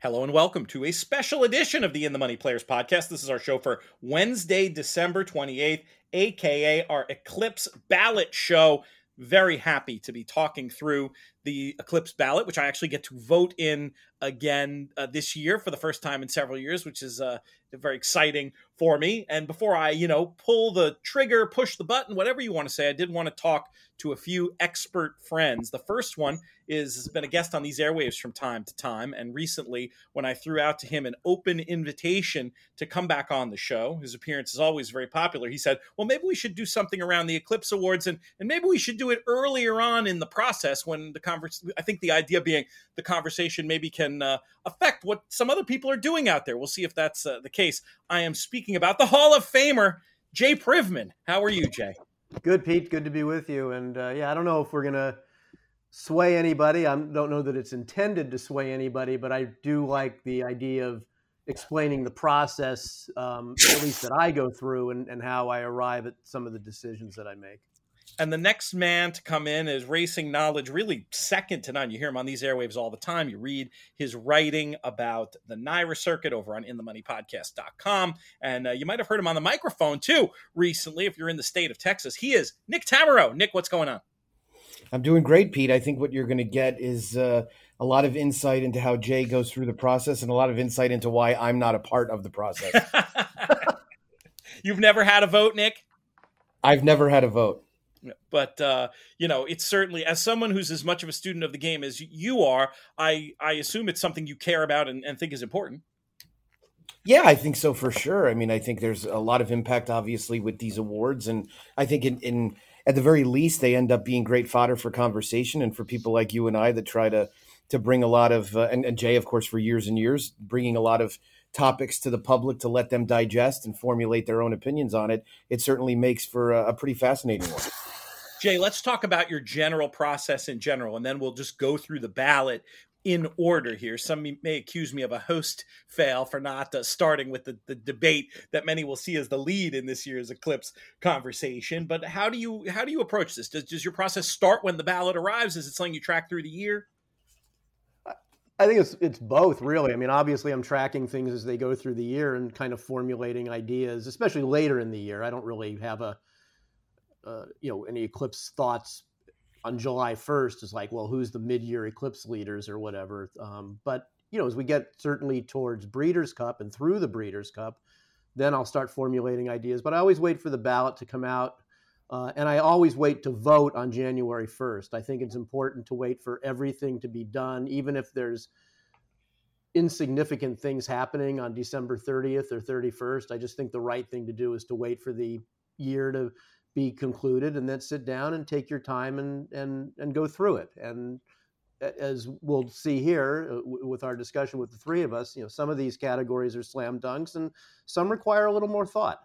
Hello and welcome to a special edition of the In the Money Players podcast. This is our show for Wednesday, December 28th, aka our Eclipse Ballot Show. Very happy to be talking through the Eclipse ballot, which I actually get to vote in again uh, this year for the first time in several years, which is uh, very exciting for me. And before I, you know, pull the trigger, push the button, whatever you want to say, I did want to talk to a few expert friends. The first one is has been a guest on these airwaves from time to time, and recently, when I threw out to him an open invitation to come back on the show, his appearance is always very popular. He said, "Well, maybe we should do something around the Eclipse Awards, and and maybe we should do it earlier on in the process when the conversation. I think the idea being the conversation maybe can uh, affect what some other people are doing out there. We'll see if that's uh, the case. I am speaking about the Hall of Famer Jay Privman. How are you, Jay? Good, Pete. Good to be with you. And uh, yeah, I don't know if we're gonna sway anybody. I don't know that it's intended to sway anybody, but I do like the idea of explaining the process, um, at least that I go through, and, and how I arrive at some of the decisions that I make. And the next man to come in is racing knowledge, really second to none. You hear him on these airwaves all the time. You read his writing about the NYRA circuit over on inthemoneypodcast.com. And uh, you might have heard him on the microphone too recently if you're in the state of Texas. He is Nick Tammaro. Nick, what's going on? I'm doing great, Pete. I think what you're going to get is uh, a lot of insight into how Jay goes through the process and a lot of insight into why I'm not a part of the process. You've never had a vote, Nick? I've never had a vote but uh, you know it's certainly as someone who's as much of a student of the game as you are i i assume it's something you care about and, and, think is important yeah i think so for sure i mean i think there's a lot of impact obviously with these awards and i think in, in at the very least they end up being great fodder for conversation and for people like you and i that try to to bring a lot of uh, and, and jay of course for years and years bringing a lot of topics to the public to let them digest and formulate their own opinions on it, it certainly makes for a, a pretty fascinating one. Jay, let's talk about your general process in general, and then we'll just go through the ballot in order here. Some may accuse me of a host fail for not uh, starting with the, the debate that many will see as the lead in this year's Eclipse conversation. But how do you how do you approach this? Does, does your process start when the ballot arrives? Is it something you track through the year? I think it's it's both really. I mean, obviously, I'm tracking things as they go through the year and kind of formulating ideas, especially later in the year. I don't really have a uh, you know any eclipse thoughts on July 1st. Is like, well, who's the mid-year eclipse leaders or whatever. Um, but you know, as we get certainly towards Breeders' Cup and through the Breeders' Cup, then I'll start formulating ideas. But I always wait for the ballot to come out uh, and I always wait to vote on January 1st. I think it's important to wait for everything to be done, even if there's insignificant things happening on December 30th or 31st. I just think the right thing to do is to wait for the year to be concluded and then sit down and take your time and and and go through it. And as we'll see here uh, with our discussion with the three of us, you know, some of these categories are slam dunks and some require a little more thought.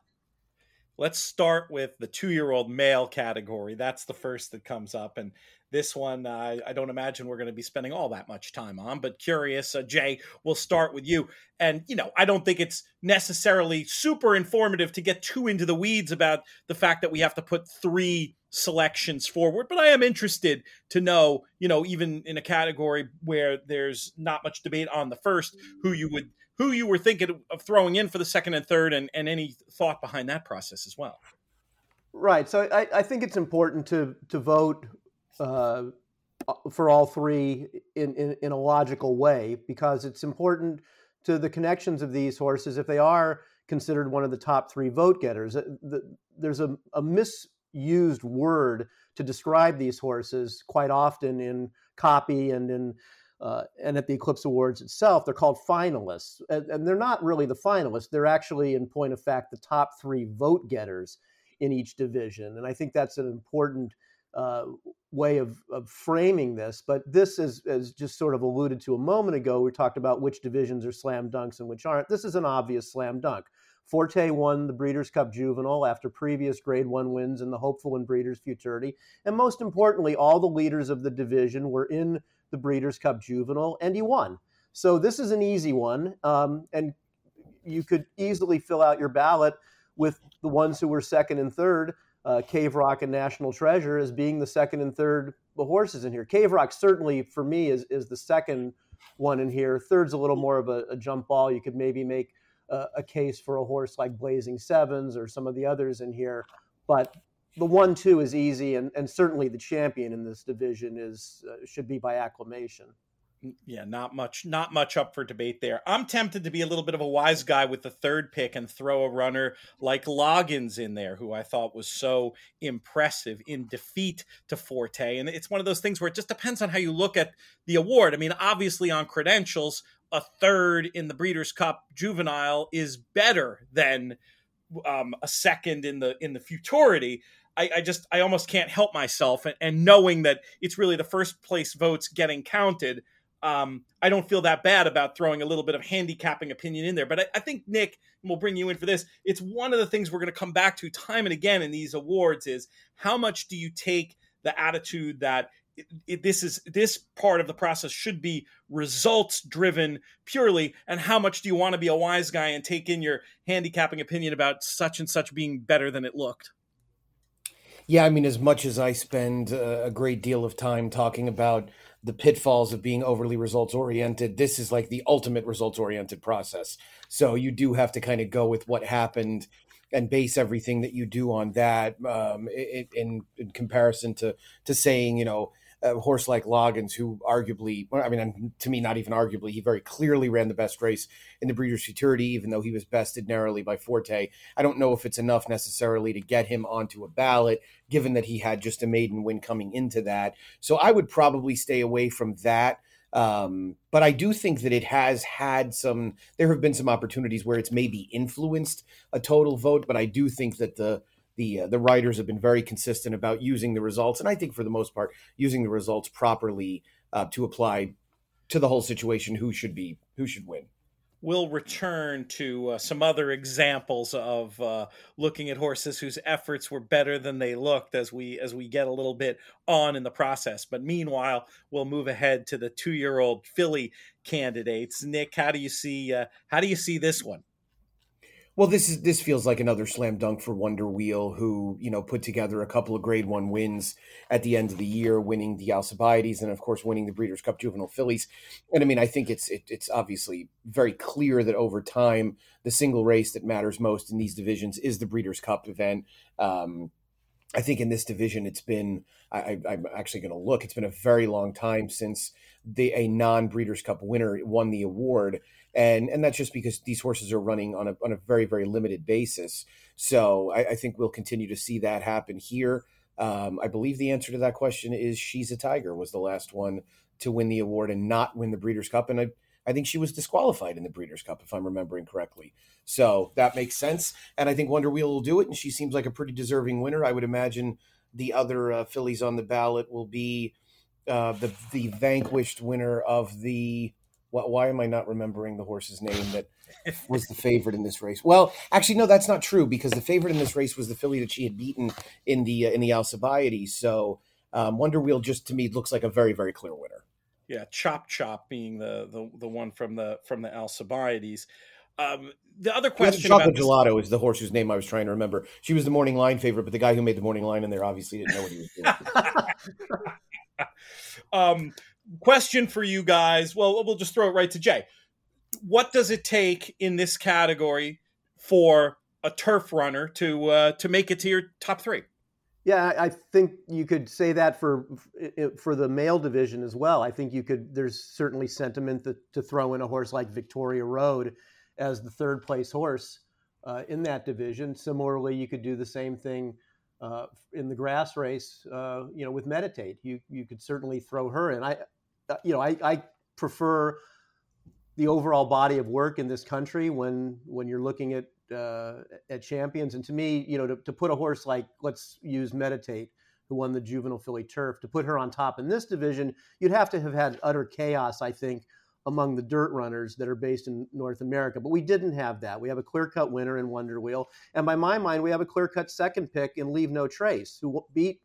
Let's start with the two year old male category. That's the first that comes up. And this one, uh, I don't imagine we're going to be spending all that much time on, but curious. Uh, Jay, we'll start with you. And, you know, I don't think it's necessarily super informative to get too into the weeds about the fact that we have to put three selections forward, but I am interested to know, you know, even in a category where there's not much debate on the first, who you would who you were thinking of throwing in for the second and third, and, and any thought behind that process as well. Right. So I, I think it's important to to vote uh, for all three in, in, in a logical way because it's important to the connections of these horses if they are considered one of the top three vote getters. Uh, there's a, a misused word to describe these horses quite often in copy and in uh, and at the Eclipse Awards itself, they're called finalists. And, and, they're not really the finalists. They're actually, in point of fact, the top three vote getters in each division. And I think that's an important uh, way of, of, framing this. But this is, as just sort of alluded to a moment ago, we talked about which divisions are slam dunks and which aren't. This is an obvious slam dunk. Forte won the Breeders' Cup Juvenile after previous Grade 1 wins in the Hopeful and Breeders' Futurity. And most importantly, all the leaders of the division were in the Breeders' Cup Juvenile, and he won. So this is an easy one, um, and you could easily fill out your ballot with the ones who were second and third, uh, Cave Rock and National Treasure, as being the second and third horses in here. Cave Rock certainly, for me, is is the second one in here. Third's a little more of a, a jump ball. You could maybe make a, a case for a horse like Blazing Sevens or some of the others in here. But the one two is easy, and, and certainly the champion in this division is uh, should be by acclamation yeah, not much, not much up for debate there. I'm tempted to be a little bit of a wise guy with the third pick and throw a runner like Loggins in there, who I thought was so impressive in defeat to Forte. And it's one of those things where it just depends on how you look at the award. I mean, obviously on credentials, a third in the Breeders' Cup Juvenile is better than um, a second in the in the Futurity. I, I, just I almost can't help myself and, and, knowing that it's really the first place votes getting counted um, I don't feel that bad about throwing a little bit of handicapping opinion in there. But I, I think Nick, and we'll bring you in for this. It's one of the things we're going to come back to time and again in these awards is how much do you take the attitude that it, it, this is this part of the process should be results driven purely and how much do you want to be a wise guy and take in your handicapping opinion about such and such being better than it looked yeah i mean as much as i spend a great deal of time talking about the pitfalls of being overly results oriented. This is like the ultimate results oriented process. So you do have to kind of go with what happened and base everything that you do on that um, in, in comparison to to saying you know a horse like Loggins, who arguably, I mean, to me, not even arguably, he very clearly ran the best race in the Breeders' Futurity, even though he was bested narrowly by Forte. I don't know if it's enough necessarily to get him onto a ballot, given that he had just a maiden win coming into that. So I would probably stay away from that. Um, but I do think that it has had some, there have been some opportunities where it's maybe influenced a total vote, but I do think that the, the uh, the writers have been very consistent about using the results, and I think for the most part, using the results properly uh, to apply to the whole situation. Who should be who should win? We'll return to uh, some other examples of uh, looking at horses whose efforts were better than they looked as we as we get a little bit on in the process. But meanwhile, we'll move ahead to the two year old filly candidates. Nick, how do you see uh, how do you see this one? Well, this is this feels like another slam dunk for Wonder Wheel, who you know put together a couple of Grade One wins at the end of the year, winning the Alcibiades and of course winning the Breeders' Cup Juvenile Fillies. And I mean, I think it's it, it's obviously very clear that over time, the single race that matters most in these divisions is the Breeders' Cup event. Um, I think in this division, it's been I, am actually going to look. It's been a very long time since the a non Breeders' Cup winner won the award and and that's just because these horses are running on a on a very very limited basis. So I, I think we'll continue to see that happen here. Um, I believe the answer to that question is she's a tiger was the last one to win the award and not win the Breeders' Cup, and I I think she was disqualified in the Breeders' Cup if I'm remembering correctly. So that makes sense, and I think Wonder Wheel will do it, and she seems like a pretty deserving winner. I would imagine the other uh, fillies on the ballot will be uh, the the vanquished winner of the why, why am I not remembering the horse's name that was the favorite in this race? Well, actually, no, that's not true because the favorite in this race was the filly that she had beaten in the uh, in the Alcibiades. So um, Wonder Wheel just to me looks like a very very clear winner. Yeah, Chop Chop being the the, the one from the from the Alcibiades. Um, the other question Chocolate this... Gelato is the horse whose name I was trying to remember. She was the morning line favorite, but the guy who made the morning line in there obviously didn't know what he was doing. um, question for you guys. Well, we'll just throw it right to Jay. What does it take in this category for a turf runner to uh, to make it to your top three? Yeah, I think you could say that for for the male division as well. I think you could. There's certainly sentiment that, to throw in a horse like Victoria Road as the third place horse uh, in that division. Similarly, you could do the same thing uh, in the grass race. Uh, you know, with Meditate, you you could certainly throw her in. I you know, I, I prefer the overall body of work in this country when when you're looking at uh, at champions. And to me, you know, to, to put a horse like let's use Meditate, who won the juvenile filly turf, to put her on top in this division, you'd have to have had utter chaos, I think, among the dirt runners that are based in North America. But we didn't have that. We have a clear cut winner in Wonder Wheel, and by my mind, we have a clear cut second pick in Leave No Trace, who beat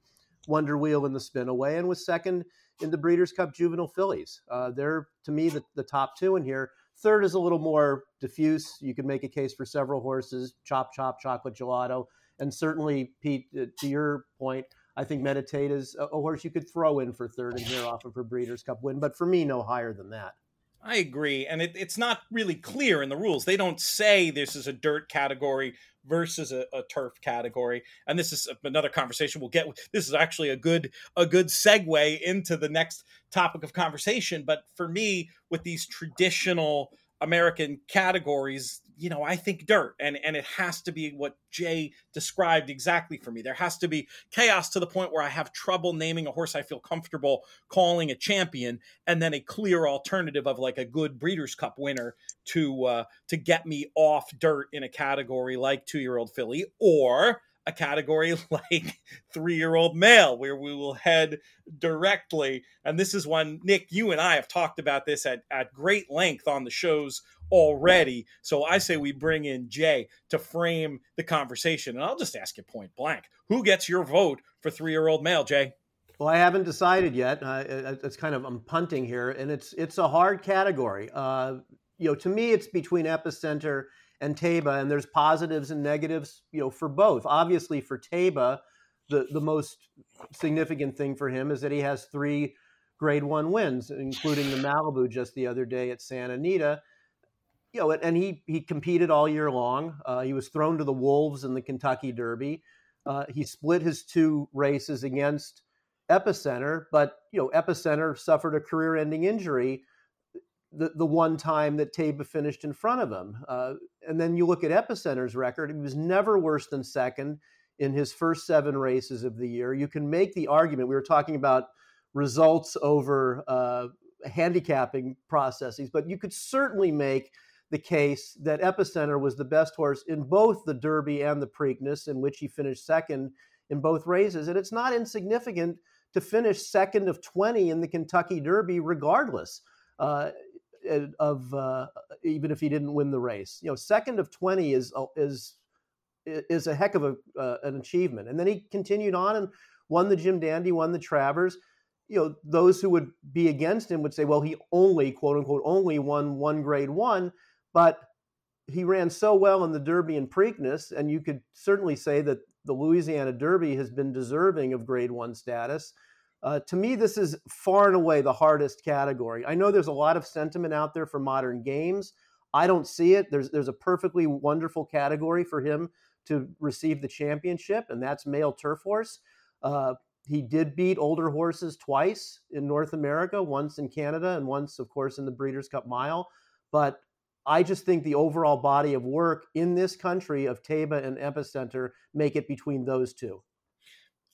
Wonder Wheel in the Spinaway and was second in the Breeders' Cup Juvenile Fillies. Uh, they're, to me, the, the top two in here. Third is a little more diffuse. You could make a case for several horses Chop Chop, Chocolate Gelato. And certainly, Pete, uh, to your point, I think Meditate is a, horse you could throw in for third in here off of her Breeders' Cup win. But for me, no higher than that. I agree. And it, it's not really clear in the rules. They don't say this is a dirt category versus a, a, turf category. And this is another conversation we'll get. This is actually a good a good segue into the next topic of conversation. But for me, with these traditional American categories, you know, I think dirt, and and it has to be what Jay described exactly for me. There has to be chaos to the point where I have trouble naming a horse I feel comfortable calling a champion, and then a clear alternative of like a good Breeders' Cup winner to uh, to get me off dirt in a category like two year old filly or a category like three year old male, where we will head directly. And this is one, Nick, you and I have talked about this at, at great length on the shows already. So I say we bring in Jay to frame the conversation. And I'll just ask you point blank who gets your vote for three year old male, Jay? Well, I haven't decided yet. Uh, it's kind of I'm punting here, and it's it's a hard category. Uh, you know, to me, it's between epicenter and Taiba, and there's positives and negatives, you know, for both. Obviously, for Taiba, the the most significant thing for him is that he has three Grade One wins, including the Malibu just the other day at Santa Anita. You know, and he he competed all year long. Uh, he was thrown to the wolves in the Kentucky Derby. Uh, he split his two races against Epicenter, but you know, Epicenter suffered a career-ending injury the, the one time that Taiba finished in front of him. Uh, and then you look at Epicenter's record, he was never worse than second in his first seven races of the year. You can make the argument, we were talking about results over uh, handicapping processes, but you could certainly make the case that Epicenter was the best horse in both the Derby and the Preakness, in which he finished second in both races. And it's not insignificant to finish second of 20 in the Kentucky Derby, regardless. Uh, of uh, even if he didn't win the race. You know, second of twenty is is is a heck of a uh, an achievement. And then he continued on and won the Jim Dandy, won the Travers. You know, those who would be against him would say, well, he only quote unquote only won one Grade One, but he ran so well in the Derby and Preakness, and you could certainly say that the Louisiana Derby has been deserving of Grade One status. Uh, to me, this is far and away the hardest category. I know there's a lot of sentiment out there for modern games. I don't see it. There's there's a perfectly wonderful category for him to receive the championship, and that's male turf horse. Uh, he did beat older horses twice in North America, once in Canada, and once, of course, in the Breeders' Cup Mile. But I just think the overall body of work in this country of Taiba and Epicenter make it between those two.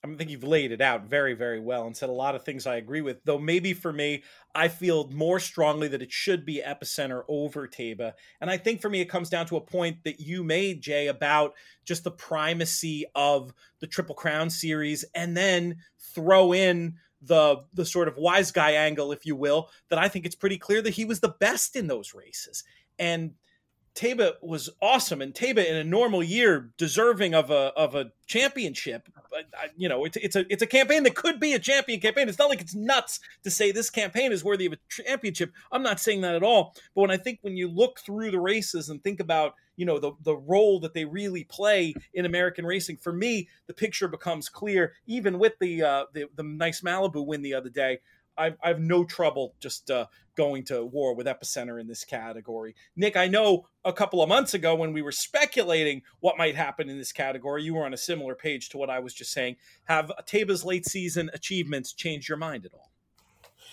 I think you've laid it out very, very well and said a lot of things I agree with. Though maybe for me, I feel more strongly that it should be epicenter over Taiba. And I think for me, it comes down to a point that you made, Jay, about just the primacy of the Triple Crown series, and then throw in the the sort of wise guy angle, if you will, that I think it's pretty clear that he was the best in those races. And Taiba was awesome, and Taiba in a normal year deserving of a of a championship. But you know, it's it's a it's a campaign that could be a champion campaign. It's not like it's nuts to say this campaign is worthy of a championship. I'm not saying that at all. But when I think when you look through the races and think about you know the the role that they really play in American racing, for me, the picture becomes clear. Even with the uh, the the nice Malibu win the other day, I've, I've no trouble just uh, going to war with Epicenter in this category. Nick, I know a couple of months ago when we were speculating what might happen in this category, you were on a similar page to what I was just saying. Have Taiba's late season achievements changed your mind at all?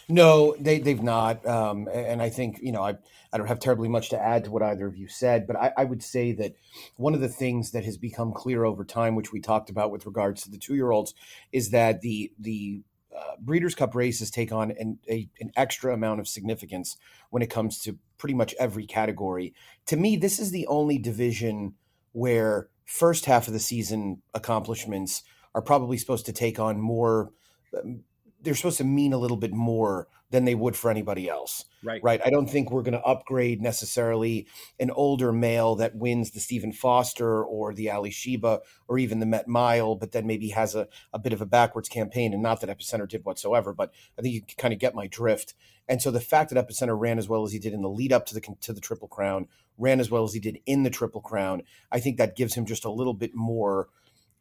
No, they, they've not. Um, and I think, you know, I, I don't have terribly much to add to what either of you said, but I, I would say that one of the things that has become clear over time, which we talked about with regards to the two year olds, is that the, the uh, Breeders' Cup races take on an, a, an extra amount of significance when it comes to pretty much every category. To me, this is the only division where first half of the season accomplishments are probably supposed to take on more. They're supposed to mean a little bit more than they would for anybody else. Right. Right. I don't think we're going to upgrade necessarily an older male that wins the Stephen Foster or the Ali Alysheba or even the Met Mile, but then maybe has a, a bit of a backwards campaign. And not that Epicenter did whatsoever, but I think you can kind of get my drift. And so the fact that Epicenter ran as well as he did in the lead up to the to the Triple Crown, ran as well as he did in the Triple Crown, I think that gives him just a little bit more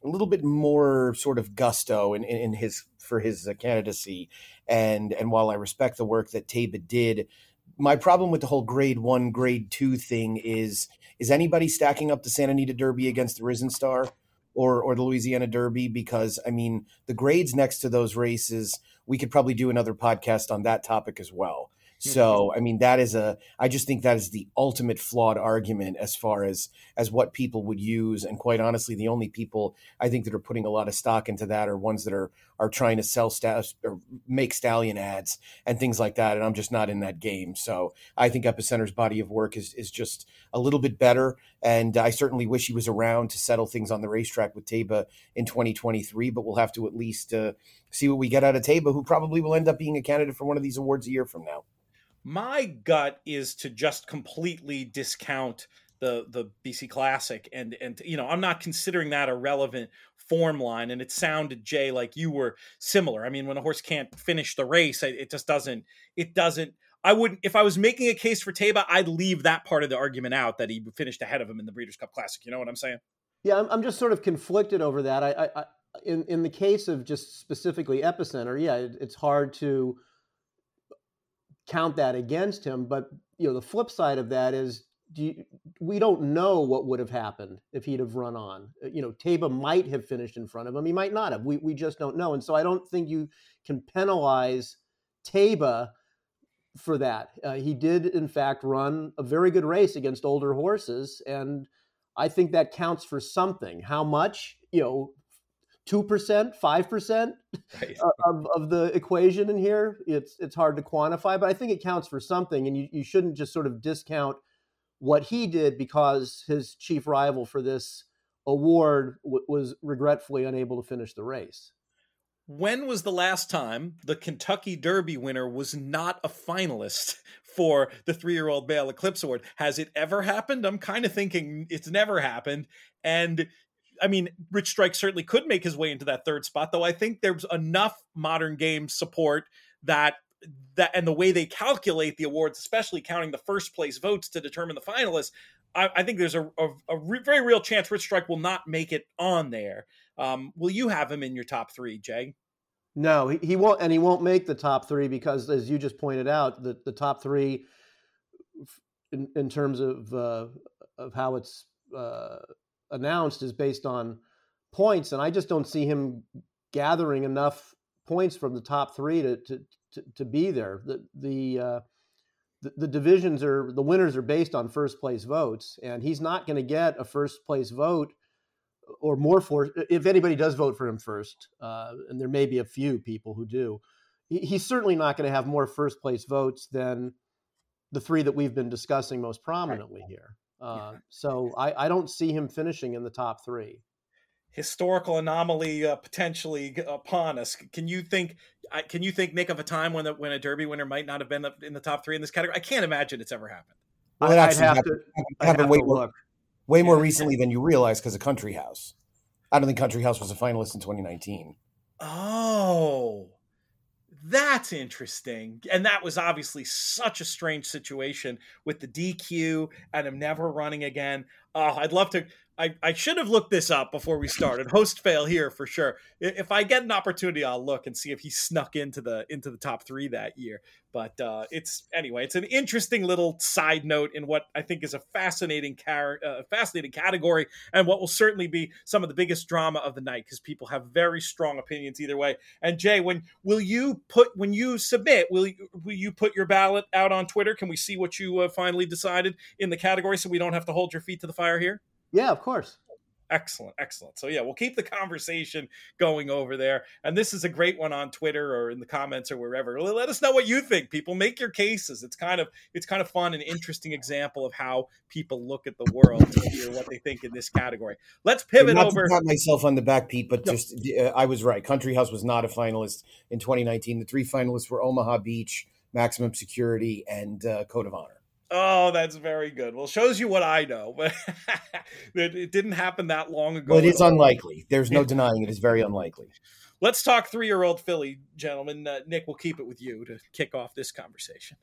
a little bit more sort of gusto in, in, in his for his uh, candidacy. And and while I respect the work that Taiba did my problem with the whole grade one, grade two thing is is anybody stacking up the Santa Anita Derby against the Risen Star or or the Louisiana Derby? Because I mean, the grades next to those races, we could probably do another podcast on that topic as well. So, I mean, that is a. I just think that is the ultimate flawed argument as far as as what people would use, and quite honestly, the only people I think that are putting a lot of stock into that are ones that are are trying to sell staff or make stallion ads and things like that. And I'm just not in that game. So I think Epicenter's body of work is is just a little bit better, and I certainly wish he was around to settle things on the racetrack with Taiba in 2023. But we'll have to at least uh, see what we get out of Taiba, who probably will end up being a candidate for one of these awards a year from now. My gut is to just completely discount the the BC Classic and and you know I'm not considering that a relevant form line and it sounded Jay like you were similar. I mean when a horse can't finish the race it just doesn't it doesn't I wouldn't if I was making a case for Taiba I'd leave that part of the argument out that he finished ahead of him in the Breeders' Cup Classic. You know what I'm saying? Yeah, I'm, I'm just sort of conflicted over that. I, I, I in in the case of just specifically Epicenter, yeah, it, it's hard to count that against him. But you know, the flip side of that is do you, we don't know what would have happened if he'd have run on. Uh, you know, Taiba might have finished in front of him. He might not have. We we just don't know. And so I don't think you can penalize Taiba for that. Uh, he did, in fact, run a very good race against older horses, and I think that counts for something. How much? You know, two percent, five percent of, of the equation in here. It's it's hard to quantify, but I think it counts for something, and you, you shouldn't just sort of discount what he did because his chief rival for this award w- was regretfully unable to finish the race. When was the last time the Kentucky Derby winner was not a finalist for the three year old male eclipse award? Has it ever happened? I'm kind of thinking it's never happened. And I mean, Rich Strike certainly could make his way into that third spot, though I think there's enough modern game support that that and the way they calculate the awards, especially counting the first place votes to determine the finalists, I, I think there's a, a, a re, very real chance Rich Strike will not make it on there. Um, will you have him in your top three, Jay? No, he, he won't, and he won't make the top three because, as you just pointed out, the, the top three, in, in terms of uh, of how it's uh, announced is based on points, and I just don't see him gathering enough points from the top three to to to, to be there. The the, uh, the the divisions are the winners are based on first place votes, and he's not going to get a first place vote or more for if anybody does vote for him first, uh, and there may be a few people who do. he's certainly not going to have more first place votes than the three that we've been discussing most prominently here. Uh, so I, I, don't see him finishing in the top three. Historical anomaly uh, potentially upon us. Can you think? Can you think, Nick, of a time when the, when a Derby winner might not have been in the top three in this category? I can't imagine it's ever happened. Well, it actually have happened, to, happened way, more, way more recently than you realize because of Country House. I don't think Country House was a finalist in 2019. Oh, that's interesting. And that was obviously such a strange situation with the DQ and him never running again. Oh, I'd love to. I, I should have looked this up before we started. Host fail here for sure. If I get an opportunity, I'll look and see if he snuck into the into the top three that year. But uh, it's anyway, it's an interesting little side note in what I think is a fascinating car- uh, fascinating category, and what will certainly be some of the biggest drama of the night because people have very strong opinions either way. And Jay, when will you put when you submit? Will you, will you put your ballot out on Twitter? Can we see what you uh, finally decided in the category so we don't have to hold your feet to the fire here? Yeah, of course. Excellent, excellent. So yeah, we'll keep the conversation going over there. And this is a great one on Twitter or in the comments or wherever. Let us know what you think. People make your cases. It's kind of it's kind of fun and interesting example of how people look at the world to hear what they think in this category. Let's pivot not over. Pat myself on the back, Pete, but no. just uh, I was right. Country House was not a finalist in 2019. The three finalists were Omaha Beach, Maximum Security, and uh, Code of Honor. Oh, that's very good. Well, shows you what I know, but it didn't happen that long ago. But it's unlikely. There's no denying it is very unlikely. Let's talk three-year-old filly, gentlemen. Uh, Nick, we'll keep it with you to kick off this conversation.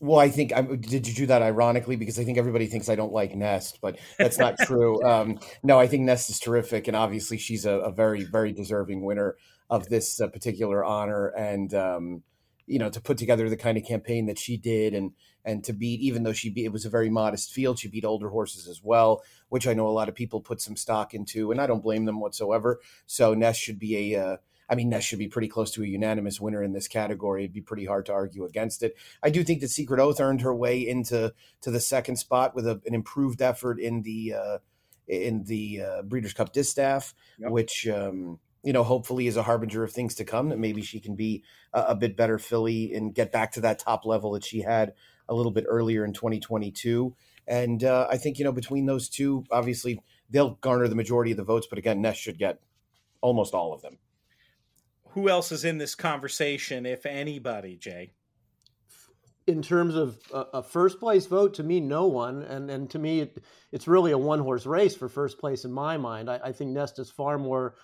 Well, I think I, did you do that ironically because I think everybody thinks I don't like Nest, but that's not true. Um, no, I think Nest is terrific, and obviously she's a, a very, very deserving winner of this uh, particular honor. And um, you know, to put together the kind of campaign that she did and and to beat, even though she beat, it was a very modest field, she beat older horses as well, which I know a lot of people put some stock into, and I don't blame them whatsoever. So Nest should be a, uh, I mean, Nest should be pretty close to a unanimous winner in this category. It'd be pretty hard to argue against it. I do think that Secret Oath earned her way into to the second spot with a, an improved effort in the uh, in the uh, Breeders' Cup Distaff, yep. which um, you know hopefully is a harbinger of things to come. That maybe she can be a, a bit better filly and get back to that top level that she had a little bit earlier in 2022. And uh, I think, you know, between those two, obviously they'll garner the majority of the votes. But again, Nest should get almost all of them. Who else is in this conversation, if anybody, Jay? In terms of a, a first place vote, to me, no one. And, and to me, it, it's really a one horse race for first place in my mind. I, I think Nest is far more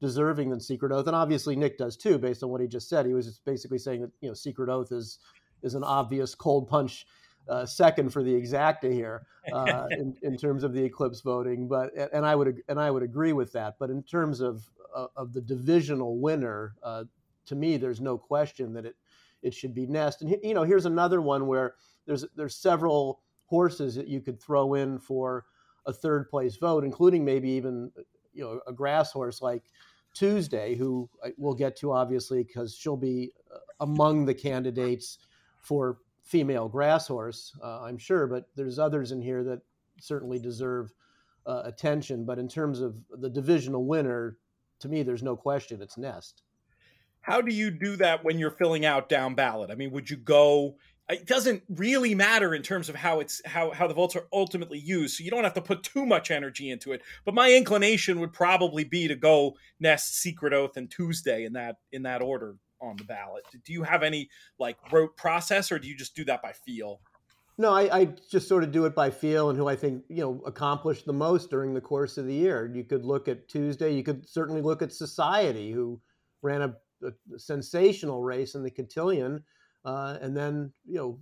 deserving than Secret Oath, and obviously Nick does too, based on what he just said. He was just basically saying that you know Secret Oath is is an obvious cold punch uh, second for the exacta here uh, in, in, terms of the eclipse voting. But and I would and I would agree with that. But in terms of uh, of the divisional winner, uh, to me, there's no question that it it should be Nest. And you know, here's another one where there's there's several horses that you could throw in for a third place vote, including maybe even you know a grass horse like Tuesday, who we'll get to obviously because she'll be uh, among the candidates for female grass horse, uh, I'm sure, but there's others in here that certainly deserve uh, attention. But in terms of the divisional winner, to me, there's no question it's Nest. How do you do that when you're filling out down ballot? I mean, would you go? It doesn't really matter in terms of how it's how how the votes are ultimately used, so you don't have to put too much energy into it. But my inclination would probably be to go Nest, Secret Oath, and Tuesday in that in that order on the ballot. Do you have any like rote process, or do you just do that by feel? No, I, I, just sort of do it by feel and who I think you know accomplished the most during the course of the year. You could look at Tuesday. You could certainly look at Society, who ran a, a sensational race in the cotillion, uh, and then you know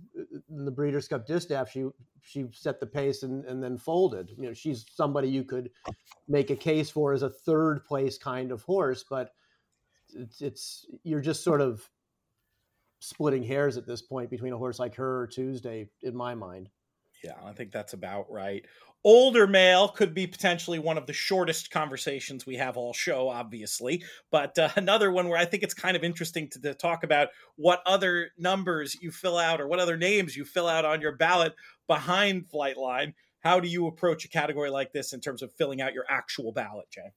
in the Breeders' Cup Distaff, she she set the pace and, and then folded. You know, she's somebody you could make a case for as a third place kind of horse, but it's, it's you're just sort of splitting hairs at this point between a horse like her or Tuesday, in my mind. Yeah, I think that's about right. Older male could be potentially one of the shortest conversations we have all show, obviously, but uh, another one where I think it's kind of interesting to, to, talk about what other numbers you fill out or what other names you fill out on your ballot behind Flightline. How do you approach a category like this in terms of filling out your actual ballot, Jay?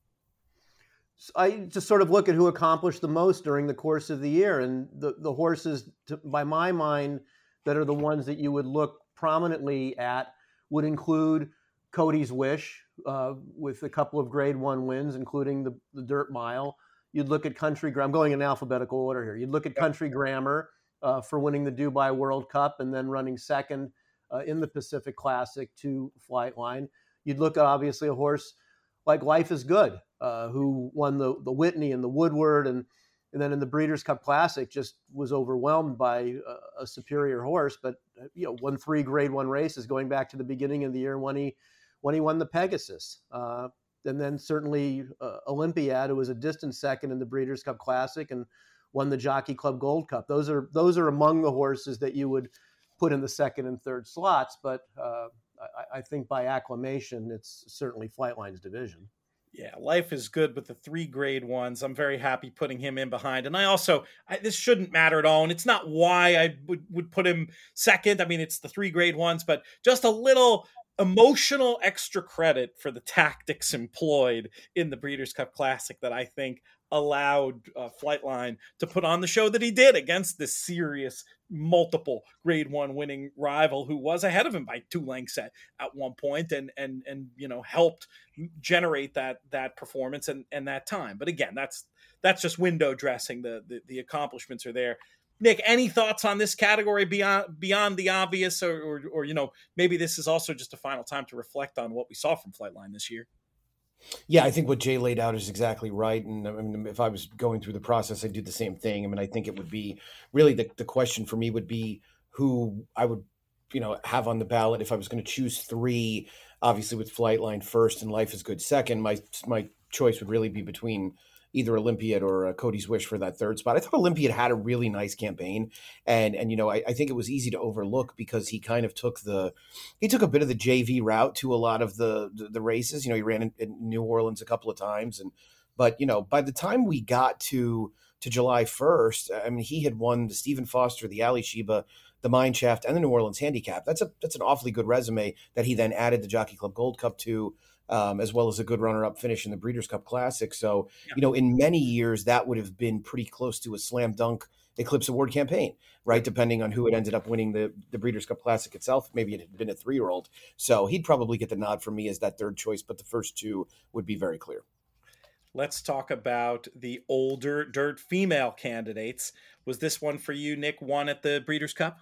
I just sort of look at who accomplished the most during the course of the year, and the the horses, to, by my mind, that are the ones that you would look prominently at would include Cody's Wish uh, with a couple of Grade One wins, including the the Dirt Mile. You'd look at Country. I'm going in alphabetical order here. You'd look at Country Grammar uh, for winning the Dubai World Cup and then running second uh, in the Pacific Classic to Flightline. You'd look at obviously a horse like Life is Good, uh, who won the the Whitney and the Woodward, and and then in the Breeders' Cup Classic, just was overwhelmed by a, a superior horse. But uh, you know, won three Grade One races going back to the beginning of the year when he when he won the Pegasus. Uh, and then certainly uh, Olympiad, who was a distant second in the Breeders' Cup Classic and won the Jockey Club Gold Cup. Those are those are among the horses that you would put in the second and third slots. But uh, I, I, think by acclamation, it's certainly Flightline's division. Yeah, life is good with the three grade ones. I'm very happy putting him in behind. And I also, I, this shouldn't matter at all. And it's not why I would, would put him second. I mean, it's the three grade ones, but just a little emotional extra credit for the tactics employed in the Breeders' Cup Classic that I think allowed uh, Flightline to put on the show that he did against this serious, multiple Grade One winning rival who was ahead of him by two lengths at, at one point, and and and you know helped generate that that performance and and that time. But again, that's that's just window dressing. The the, the accomplishments are there. Nick, any thoughts on this category beyond beyond the obvious, or, or, or you know maybe this is also just a final time to reflect on what we saw from Flightline this year? Yeah, I think what Jay laid out is exactly right. And I mean, if I was going through the process, I'd do the same thing. I mean, I think it would be really the, the question for me would be who I would, you know, have on the ballot if I was going to choose three. Obviously, with Flightline first and Life is Good second, my my choice would really be between either Olympiad or uh, Cody's Wish for that third spot. I thought Olympiad had a really nice campaign, and and you know I, I, think it was easy to overlook because he kind of took the he took a bit of the JV route to a lot of the the, the races. You know, he ran in, in, New Orleans a couple of times, and but you know by the time we got to to July first, I mean he had won the Stephen Foster, the Alysheba the Mine Shaft, and the New Orleans Handicap. That's a that's an awfully good resume that he then added the Jockey Club Gold Cup to um, as well as a good runner-up finish in the Breeders' Cup Classic. So, yeah. you know, in many years that would have been pretty close to a slam dunk Eclipse Award campaign, right? Depending on who had ended up winning the the Breeders' Cup Classic itself, maybe it had been a three-year-old. So he'd probably get the nod from me as that third choice, but the first two would be very clear. Let's talk about the older dirt female candidates. Was this one for you, Nick? One at the Breeders' Cup?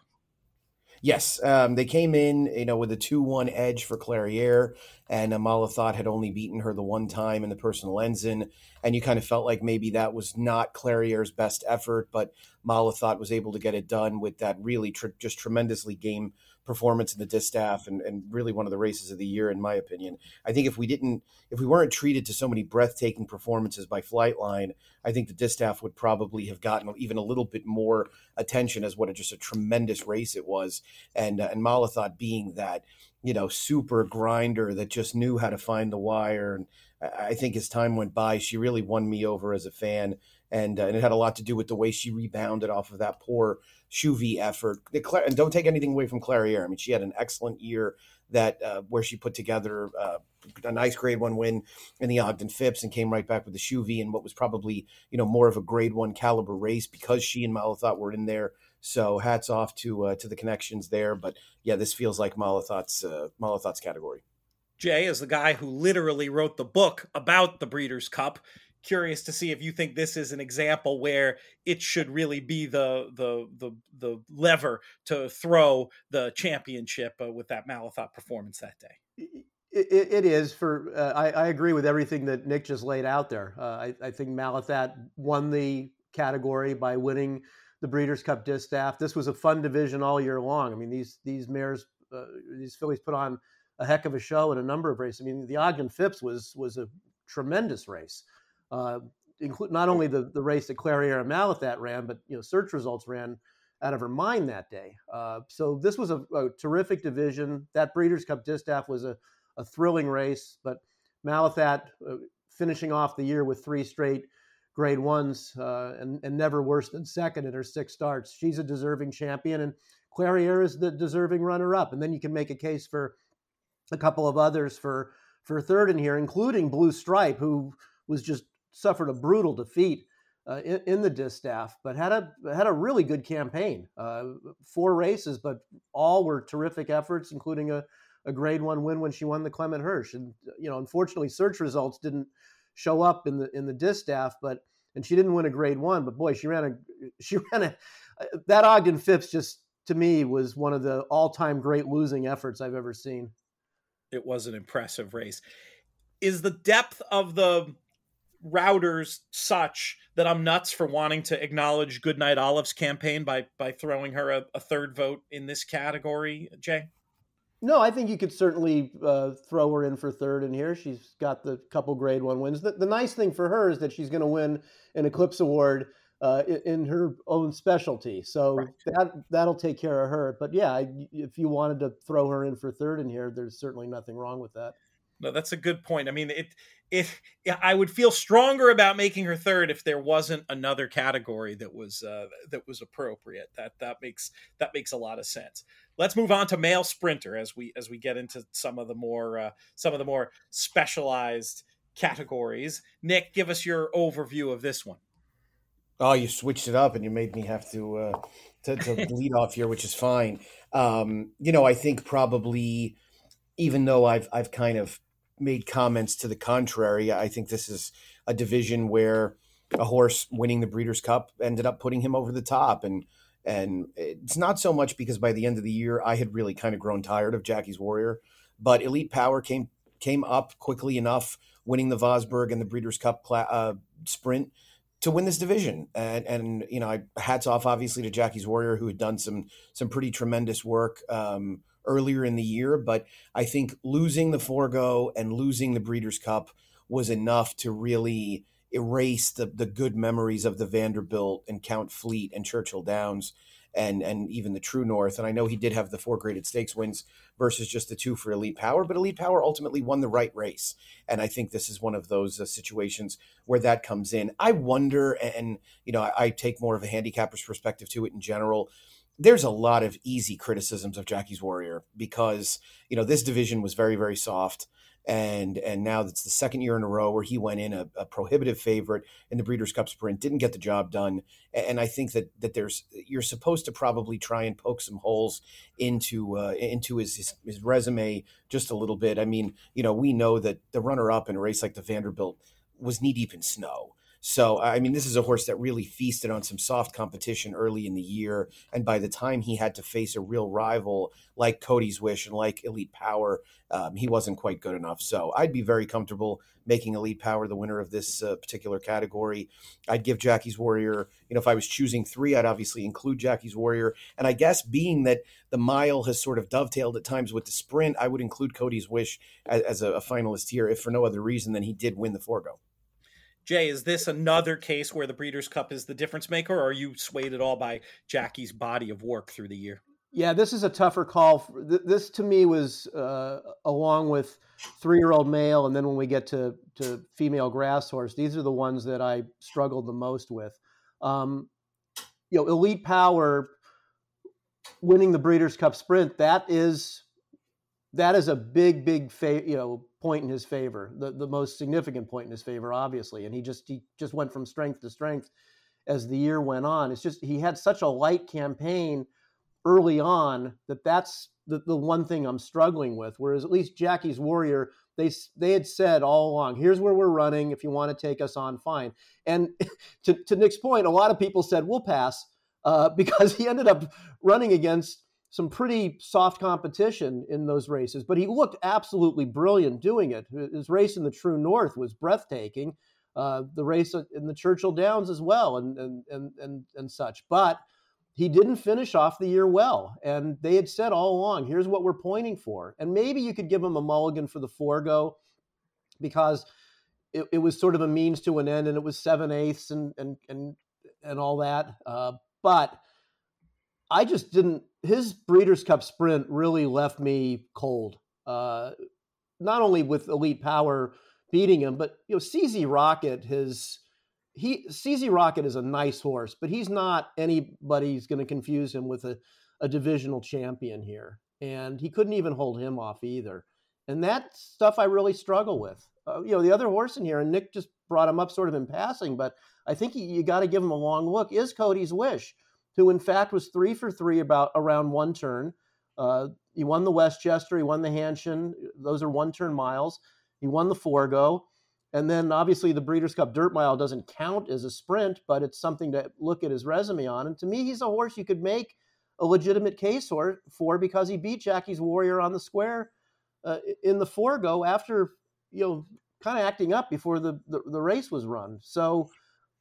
Yes, um, they came in, you know, with a two-one edge for Clairiere, and Malathaat had only beaten her the one time in the personal ensign, and you kind of felt like maybe that was not Clairiere's best effort, but Malathaat was able to get it done with that really tr- just tremendously game performance in the distaff and, and really one of the races of the year, in my opinion. I think if we didn't, if we weren't treated to so many breathtaking performances by Flightline, I think the distaff would probably have gotten even a little bit more attention as what a, just a tremendous race it was. And uh, and Malathaat being that you know super grinder that just knew how to find the wire. And I think as time went by, she really won me over as a fan. And, uh, and it had a lot to do with the way she rebounded off of that poor Shuvee effort. And don't take anything away from Clairiere. I mean, she had an excellent year that uh, where she put together uh, a nice grade one win in the Ogden Phipps and came right back with the Shuvee and what was probably you know more of a grade one caliber race because she and Malathaat were in there. So hats off to uh, to the connections there. But yeah, this feels like Malathaat's uh, Malathaat's category. Jay is the guy who literally wrote the book about the Breeders' Cup curious to see if you think this is an example where it should really be the the the the lever to throw the championship uh, with that Malathaat performance that day. it, it is for uh, I, I, agree with everything that Nick just laid out there. Uh, I, I, think Malathaat won the category by winning the Breeders' Cup Distaff. This was a fun division all year long. I mean these these mares uh, these fillies put on a heck of a show in a number of races. I mean the Ogden Phipps was was a tremendous race uh, include not only the, the race that Clairiere and Malathaat ran, but you know search results ran out of her mind that day. Uh, so this was a, a, terrific division. That Breeders' Cup Distaff was a, a thrilling race, but Malathaat uh, finishing off the year with three straight grade ones uh, and, and never worse than second in her six starts. She's a deserving champion, and Clairiere is the deserving runner-up. And then you can make a case for a couple of others for for third in here, including Blue Stripe, who was just suffered a brutal defeat uh, in, in, the distaff, but had a had a really good campaign. Uh, four races, but all were terrific efforts, including a, a Grade One win when she won the Clement Hirsch. And you know, unfortunately, search results didn't show up in the in the distaff, but and she didn't win a Grade One. But boy, she ran a she ran a that Ogden Phipps just to me was one of the all time great losing efforts I've ever seen. It was an impressive race. Is the depth of the routers such that I'm nuts for wanting to acknowledge Goodnight Olive's campaign by by throwing her a, a third vote in this category, Jay? No, I think you could certainly uh, throw her in for third in here. She's got the couple grade one wins. The, the nice thing for her is that she's going to win an Eclipse Award uh, in, in, her own specialty. So right. that that'll take care of her. But yeah, if you wanted to throw her in for third in here, there's certainly nothing wrong with that. No, that's a good point. I mean, it if I would feel stronger about making her third if there wasn't another category that was uh, that was appropriate. That that makes that makes a lot of sense. Let's move on to male sprinter as we as we get into some of the more uh, some of the more specialized categories. Nick, give us your overview of this one. Oh, you switched it up and you made me have to uh, to, to lead off here, which is fine. Um, you know, I think probably even though I've I've kind of made comments to the contrary. I think this is a division where a horse winning the Breeders' Cup ended up putting him over the top, and and it's not so much because by the end of the year I had really kind of grown tired of Jackie's Warrior, but Elite Power came came up quickly enough, winning the Vosburgh and the Breeders' Cup uh, sprint to win this division. And, and you know, I, hats off obviously to Jackie's Warrior who had done some some pretty tremendous work. Um, earlier in the year, but I think losing the Forego and losing the Breeders' Cup was enough to really erase the the good memories of the Vanderbilt and Count Fleet and Churchill Downs and and even the True North. And I know he did have the four graded stakes wins versus just the two for Elite Power, but Elite Power ultimately won the right race. And I think this is one of those uh, situations where that comes in. I wonder, and you know, I, I take more of a handicapper's perspective to it in general there's a lot of easy criticisms of Jackie's Warrior because you know this division was very very soft and and now it's the second year in a row where he went in a, a, prohibitive favorite in the Breeders' Cup Sprint, didn't get the job done, and I think that that there's you're supposed to probably try and poke some holes into uh, into his, his, his resume just a little bit. I mean, you know, we know that the runner up in a race like the Vanderbilt was knee deep in snow. So, I mean, this is a horse that really feasted on some soft competition early in the year. And by the time he had to face a real rival like Cody's Wish and like Elite Power, um, he wasn't quite good enough. So, I'd be very comfortable making Elite Power the winner of this uh, particular category. I'd give Jackie's Warrior, you know, if I was choosing three, I'd obviously include Jackie's Warrior. And I guess being that the mile has sort of dovetailed at times with the sprint, I would include Cody's Wish as, as a, a finalist here, if for no other reason than he did win the Forego. Jay, is this another case where the Breeders' Cup is the difference maker, or are you swayed at all by Jackie's body of work through the year? Yeah, this is a tougher call. This to me was uh, along with three-year-old male, and then when we get to to female grass horse, these are the ones that I struggled the most with. Um, you know, Elite Power winning the Breeders' Cup Sprint that is that is a big, big, fa- you know, point in his favor, the, the most significant point in his favor, obviously. And he just he just went from strength to strength as the year went on. It's just he had such a light campaign early on that that's the, the one thing I'm struggling with. Whereas at least Jackie's Warrior, they they had said all along, here's where we're running. If you want to take us on, fine. And to, to Nick's point, a lot of people said we'll pass uh, because he ended up running against some pretty soft competition in those races, but he looked absolutely brilliant doing it. His race in the True North was breathtaking. Uh, the race in the Churchill Downs as well, and and and and, and such. But he didn't finish off the year well, and they had said all along, "Here's what we're pointing for." And maybe you could give him a mulligan for the Forego, because it, it was sort of a means to an end, and it was seven eighths and and and and all that. Uh, but I just didn't. His Breeders' Cup Sprint really left me cold. Uh, not only with Elite Power beating him, but you know, CZ Rocket has he CZ Rocket is a nice horse, but he's not anybody's going to confuse him with a, a divisional champion here, and he couldn't even hold him off either. And that stuff I really struggle with. Uh, you know, the other horse in here, and Nick just brought him up sort of in passing, but I think you got to give him a long look. Is Cody's Wish? Who in fact was three for three about around one turn. Uh, he won the Westchester, he won the Hanshin. Those are one turn miles. He won the Forego. And then obviously the Breeders' Cup Dirt Mile doesn't count as a sprint, but it's something to look at his resume on. And to me, he's a horse you could make a legitimate case for, because he beat Jackie's Warrior on the square uh, in the Forego after, you know, kind of acting up before the, the, the race was run. So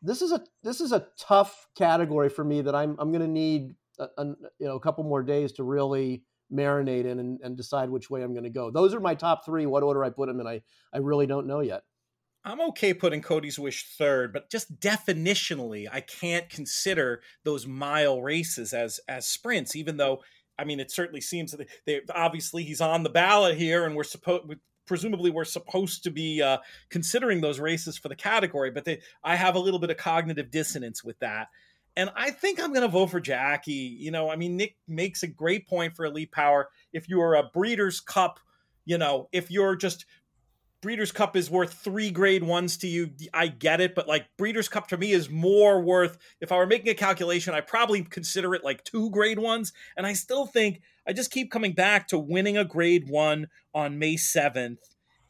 this is a this is a tough category for me that I'm I'm going to need a, a, you know a couple more days to really marinate in and, and decide which way I'm going to go. Those are my top three. What order I put them in, I I really don't know yet. I'm okay putting Cody's Wish third, but just definitionally, I can't consider those mile races as as sprints, even though I mean, it certainly seems that they, they, obviously he's on the ballot here, and we're supposed presumably we're supposed to be uh, considering those races for the category, but they, I have a little bit of cognitive dissonance with that. And I think I'm going to vote for Jackie. You know, I mean, Nick makes a great point for Elite Power. If you're a Breeders' Cup, you know, if you're just Breeders' Cup is worth three grade ones to you. I get it, but like Breeders' Cup to me is more worth. If I were making a calculation, I probably consider it like two grade ones. And I still think I just keep coming back to winning a grade one on May 7th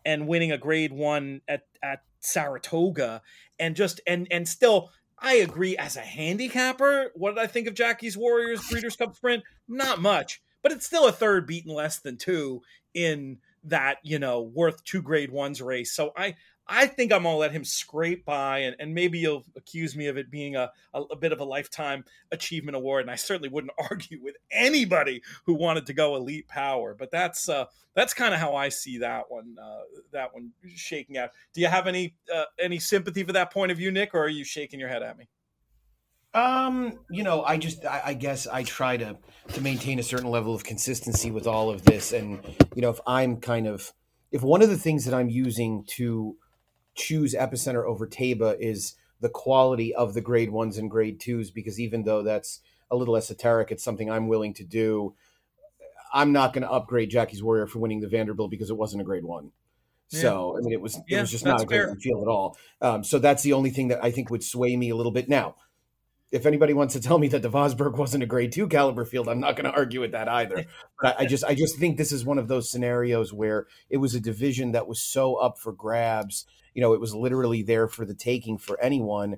and winning a grade one at, at Saratoga. And just, and, and still, I agree as a handicapper. What did I think of Jackie's Warriors Breeders' Cup Sprint? Not much, but it's still a third beaten less than two in that you know worth two grade ones race. So I I think I'm gonna let him scrape by, and, and maybe you'll accuse me of it being a, a, a, bit of a lifetime achievement award. And I certainly wouldn't argue with anybody who wanted to go elite power. But that's uh, that's kind of how I see that one uh, that one shaking out. Do you have any uh, any sympathy for that point of view, Nick, or are you shaking your head at me? Um, you know, I just, I, I, guess I try to to maintain a certain level of consistency with all of this, and you know, if I'm kind of, if one of the things that I'm using to choose Epicenter over Taiba is the quality of the grade ones and grade twos, because even though that's a little esoteric, it's something I'm willing to do. I'm not going to upgrade Jackie's Warrior for winning the Vanderbilt because it wasn't a grade one. Yeah. So I mean, it was yeah, it was just not a great field at all. Um, so that's the only thing that I think would sway me a little bit. Now, if anybody wants to tell me that the Vosburgh wasn't a grade two caliber field, I'm not going to argue with that either. But I just I just think this is one of those scenarios where it was a division that was so up for grabs. You know, it was literally there for the taking for anyone.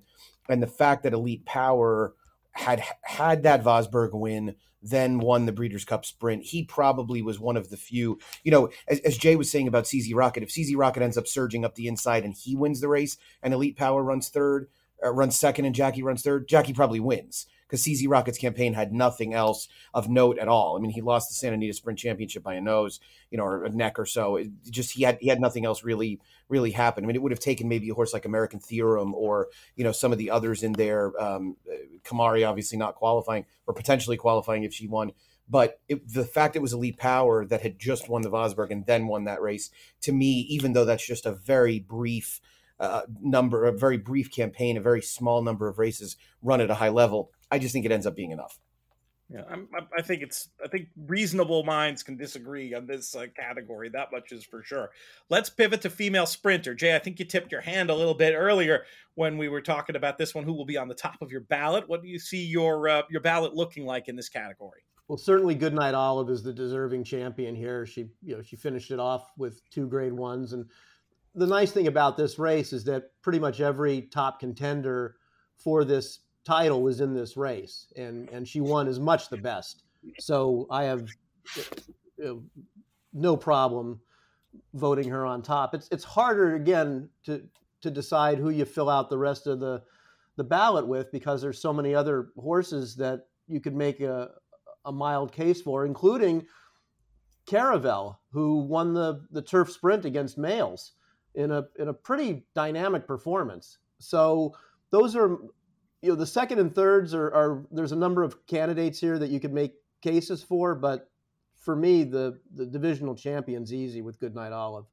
And the fact that Elite Power had had that Vosburgh win, then won the Breeders' Cup Sprint, he probably was one of the few. You know, as, as Jay was saying about CZ Rocket, if CZ Rocket ends up surging up the inside and he wins the race, and Elite Power runs third, uh, runs second and Jackie runs third, Jackie probably wins because CZ Rocket's campaign had nothing else of note at all. I mean, he lost the Santa Anita Sprint Championship by a nose, you know, or a neck or so. It just he had he had nothing else really really happen. I mean, it would have taken maybe a horse like American Theorem or you know some of the others in there. Um, Kimari obviously not qualifying or potentially qualifying if she won. But it, the fact it was Elite Power that had just won the Vosburgh and then won that race, to me, even though that's just a very brief uh, number, a very brief campaign, a very small number of races run at a high level. I just think it ends up being enough. Yeah, I'm, i think it's. I think reasonable minds can disagree on this uh, category. That much is for sure. Let's pivot to female sprinter. Jay, I think you tipped your hand a little bit earlier when we were talking about this one. Who will be on the top of your ballot? What do you see your uh, your ballot looking like in this category? Well, certainly, Goodnight Olive is the deserving champion here. She, you know, she finished it off with two grade ones, and the nice thing about this race is that pretty much every top contender for this title was in this race, and and she won as much the best. So I have uh, no problem voting her on top. It's it's harder again to to decide who you fill out the rest of the the ballot with because there's so many other horses that you could make a a mild case for, including Caravel, who won the the turf sprint against males in a in a pretty dynamic performance. So those are you know the second and thirds are, are there's a number of candidates here that you could make cases for, but for me the the divisional champion's easy with Goodnight Olive.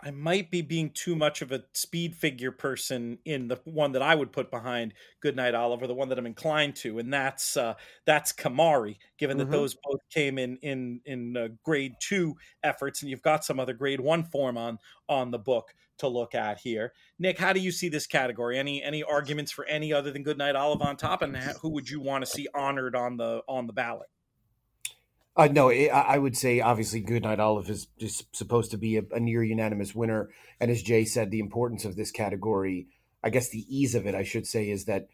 I might be being too much of a speed figure person in the one that I would put behind Goodnight Oliver, the one that I'm inclined to, and that's uh, that's Kimari. Given that mm-hmm. those both came in in in uh, grade two efforts, and you've got some other grade one form on on the book to look at here. Nick, how do you see this category? Any any arguments for any other than Goodnight Olive on top, and who would you want to see honored on the on the ballot? Uh, no, it, I would say obviously Goodnight Olive is just supposed to be a, a, near unanimous winner. And as Jay said, the importance of this category, I guess the ease of it, I should say, is that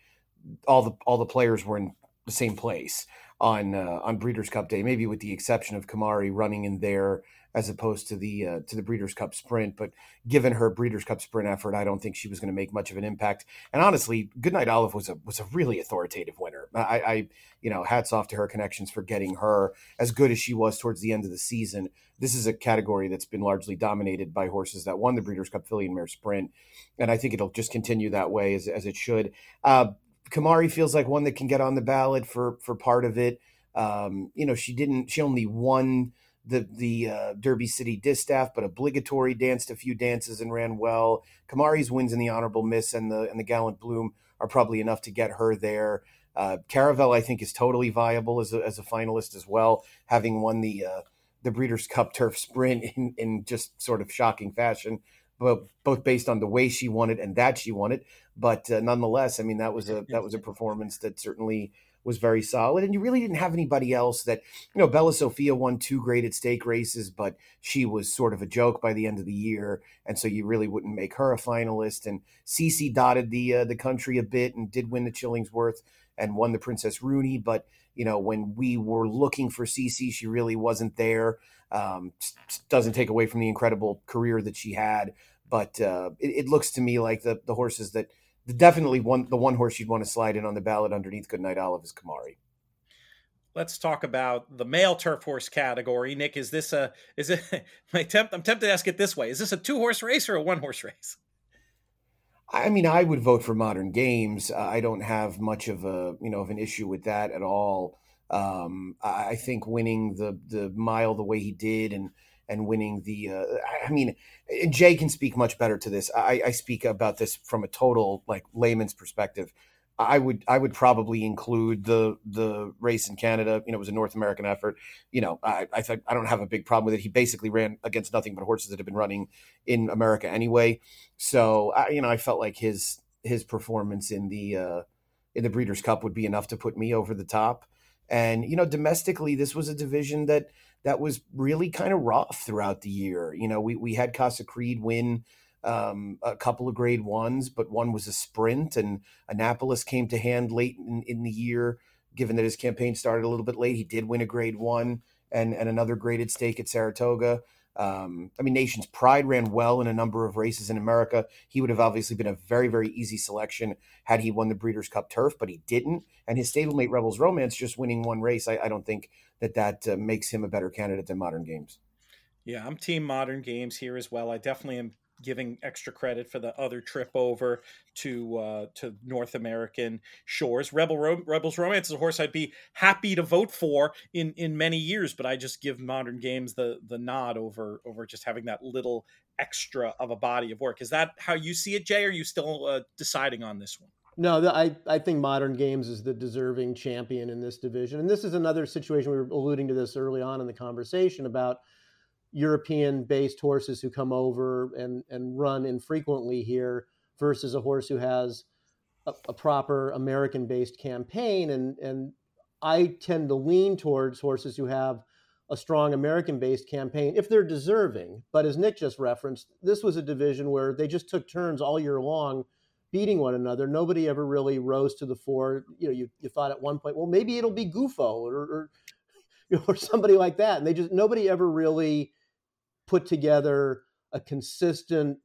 all the all the players were in the same place on uh, on Breeders' Cup Day, maybe with the exception of Kimari running in there as opposed to the uh, to the Breeders' Cup Sprint. But given her Breeders' Cup Sprint effort, I don't think she was going to make much of an impact. And honestly, Goodnight Olive was a was a really authoritative winner. I, I, you know, hats off to her connections for getting her as good as she was towards the end of the season. This is a category that's been largely dominated by horses that won the Breeders' Cup Filly and Mare Sprint, and I think it'll just continue that way as as it should. Uh, Kimari feels like one that can get on the ballot for for part of it. Um, you know, she didn't. She only won the the uh, Derby City Distaff, but obligatory danced a few dances and ran well. Kimari's wins in the Honorable Miss and the and the Gallant Bloom are probably enough to get her there. Uh, Caravel, I think, is totally viable as a, as a finalist as well, having won the uh, the Breeders' Cup Turf Sprint in, in just sort of shocking fashion, but both based on the way she won it and that she won it. But uh, nonetheless, I mean, that was a that was a performance that certainly was very solid. And you really didn't have anybody else that, you know, Bella Sofia won two graded stake races, but she was sort of a joke by the end of the year. And so you really wouldn't make her a finalist. And Cece dotted the, uh, the country a bit and did win the Chillingsworth and won the Princess Rooney. But, you know, when we were looking for Cece, she really wasn't there. Um, doesn't take away from the incredible career that she had but uh, it, it, looks to me like the the horses that definitely one the one horse you'd want to slide in on the ballot underneath Goodnight Olive is Kimari. Let's talk about the male turf horse category. Nick, is this a is it my tempt I'm tempted to ask it this way. Is this a two horse race or a one horse race? I mean, I would vote for modern games. I don't have much of a you know of an issue with that at all. Um, I think winning the the mile the way he did and and winning the uh, I mean, Jay can speak much better to this. I, I speak about this from a total like layman's perspective. I would I would probably include the the race in Canada. You know, it was a North American effort. You know, I I, I don't have a big problem with it. He basically ran against nothing but horses that have been running in America anyway. So I, you know, I felt like his his performance in the uh, in the Breeders' Cup would be enough to put me over the top. And you know, domestically, this was a division that that was really kind of rough throughout the year. You know, we we had Casa Creed win um, a couple of grade ones, but one was a sprint, and Annapolis came to hand late in, in the year. Given that his campaign started a little bit late, he did win a grade one and and another graded stake at Saratoga. Um, I mean, Nation's Pride ran well in a number of races in America. He would have obviously been a very, very easy selection had he won the Breeders' Cup Turf, but he didn't. And his stablemate Rebels Romance just winning one race, I, I don't think that that uh, makes him a better candidate than Modern Games. Yeah, I'm team Modern Games here as well. I definitely am giving extra credit for the other trip over to uh, to North American shores. Rebel Ro- Rebels Romance is a horse I'd be happy to vote for in in many years, but I just give Modern Games the the nod over over just having that little extra of a body of work. Is that how you see it, Jay? Are you still uh, deciding on this one? No, I, I think Modern Games is the deserving champion in this division. And this is another situation we were alluding to this early on in the conversation about European based horses who come over and, and run infrequently here versus a horse who has a, a proper American based campaign. And, and I tend to lean towards horses who have a strong American based campaign if they're deserving. But as Nick just referenced, this was a division where they just took turns all year long beating one another. Nobody ever really rose to the fore. You know, you, you thought at one point, well, maybe it'll be Gufo or, or, or somebody like that. And they just, nobody ever really put together a consistent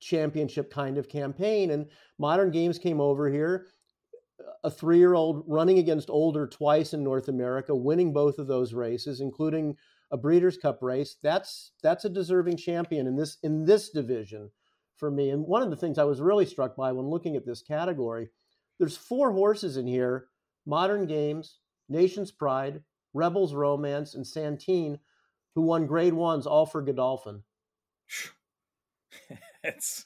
championship kind of campaign. And modern games came over here, a three year old running against older twice in North America, winning both of those races, including a Breeders' Cup race. That's that's a deserving champion in this in this division for me. And one of the things I was really struck by when looking at this category, there's four horses in here: Modern Games, Nation's Pride, Rebels Romance, and Santin who won grade ones all for Godolphin. it's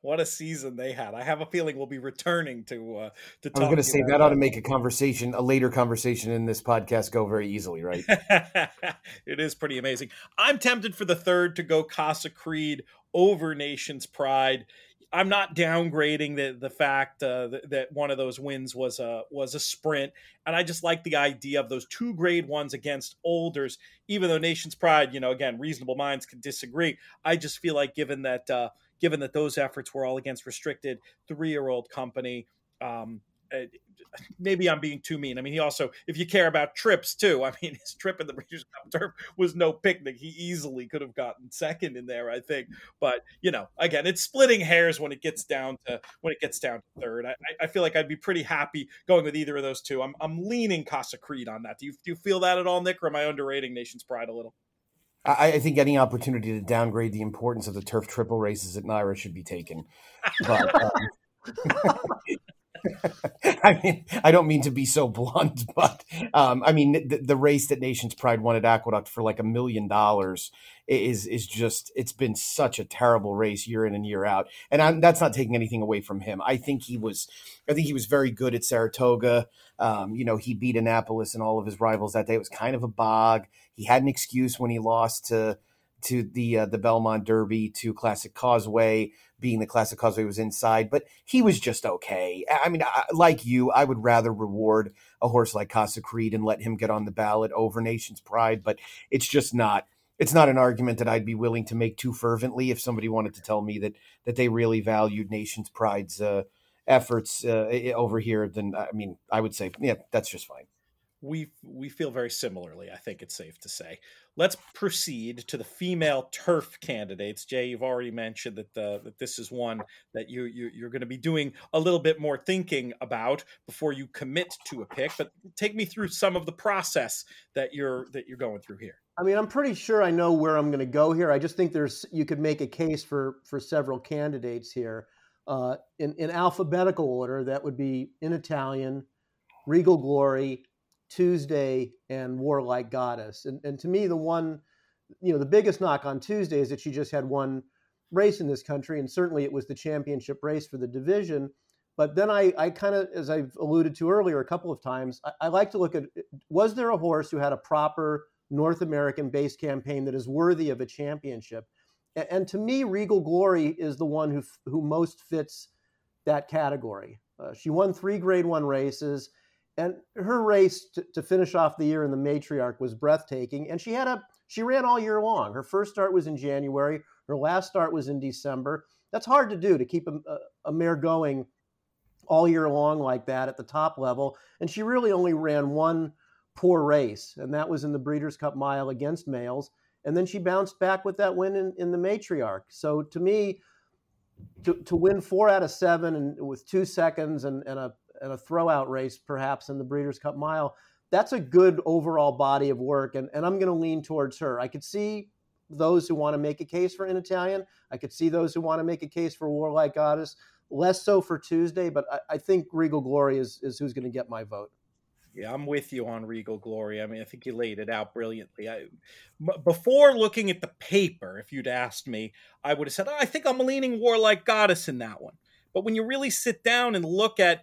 what a season they had. I have a feeling we'll be returning to uh to I was going to say that ought to make a conversation, a later conversation in this podcast go very easily, right? it is pretty amazing. I'm tempted for the third to go Casa Creed over Nation's Pride. I'm not downgrading the the fact uh, that, that, one of those wins was a was a sprint, and I just like the idea of those two grade ones against olders. Even though Nation's Pride, you know, again, reasonable minds can disagree. I just feel like given that uh, given that those efforts were all against restricted three year old company, um, maybe I'm being too mean. I mean, he also, if you care about trips too, I mean, his trip in the Breeders' Cup Turf was no picnic. He easily could have gotten second in there, I think. But you know, again, it's splitting hairs when it gets down to when it gets down to third. I, I feel like I'd be pretty happy going with either of those two. I'm I'm leaning Casa Creed on that. Do you do you feel that at all, Nick, or am I underrating Nation's Pride a little? I, I think any opportunity to downgrade the importance of the turf triple races at NYRA should be taken. But um, I mean, I don't mean to be so blunt, but um, I mean the, the, race that Nation's Pride won at Aqueduct for like a million dollars is is just it's been such a terrible race year in and year out, and I'm, that's not taking anything away from him. I think he was, I think he was very good at Saratoga. Um, you know, he beat Annapolis and all of his rivals that day. It was kind of a bog. He had an excuse when he lost to to the uh, the Belmont Derby to Classic Causeway, being the Classic Causeway was inside, but he was just okay. I mean, I, like you, I would rather reward a horse like Casa Creed and let him get on the ballot over Nation's Pride, but it's just not. It's not an argument that I'd be willing to make too fervently if somebody wanted to tell me that that they really valued Nation's Pride's uh, efforts uh, over here. Then I mean, I would say, yeah, that's just fine. We we feel very similarly. I think it's safe to say. Let's proceed to the female turf candidates. Jay, you've already mentioned that the, that this is one that you, you you're going to be doing a little bit more thinking about before you commit to a pick. But take me through some of the process that you're that you're going through here. I mean, I'm pretty sure I know where I'm going to go here. I just think there's you could make a case for for several candidates here. Uh, in in alphabetical order, that would be in Italian, Regal Glory, Tuesday and Warlike Goddess. And, and to me, the one, you know, the biggest knock on Tuesday is that she just had one race in this country, and certainly it was the championship race for the division. But then I, I kind of, as I've alluded to earlier a couple of times, I, I like to look at was there a horse who had a proper North American based campaign that is worthy of a championship? And, and to me, Regal Glory is the one who who most fits that category. Uh, she won three Grade One races and her race to, to, finish off the year in the matriarch was breathtaking and she had a she ran all year long. Her first start was in january her last start was in december. That's hard to do to keep a, a mare going all year long like that at the top level and she really only ran one poor race and that was in the breeders cup mile against males and then she bounced back with that win in, in the matriarch. So to me to, to win four out of seven and with two seconds and, and a and a throwout race perhaps in the Breeders' Cup Mile, that's a good overall body of work. And, and I'm going to lean towards her. I could see those who want to make a case for in Italian. I could see those who want to make a case for Warlike Goddess. Less so for Tuesday, but I, I think Regal Glory is, is who's going to get my vote. Yeah, I'm with you on Regal Glory. I mean, I think you laid it out brilliantly. Before looking at the paper, if you'd asked me, I would have said, oh, I think I'm leaning Warlike Goddess in that one. But when you really sit down and look at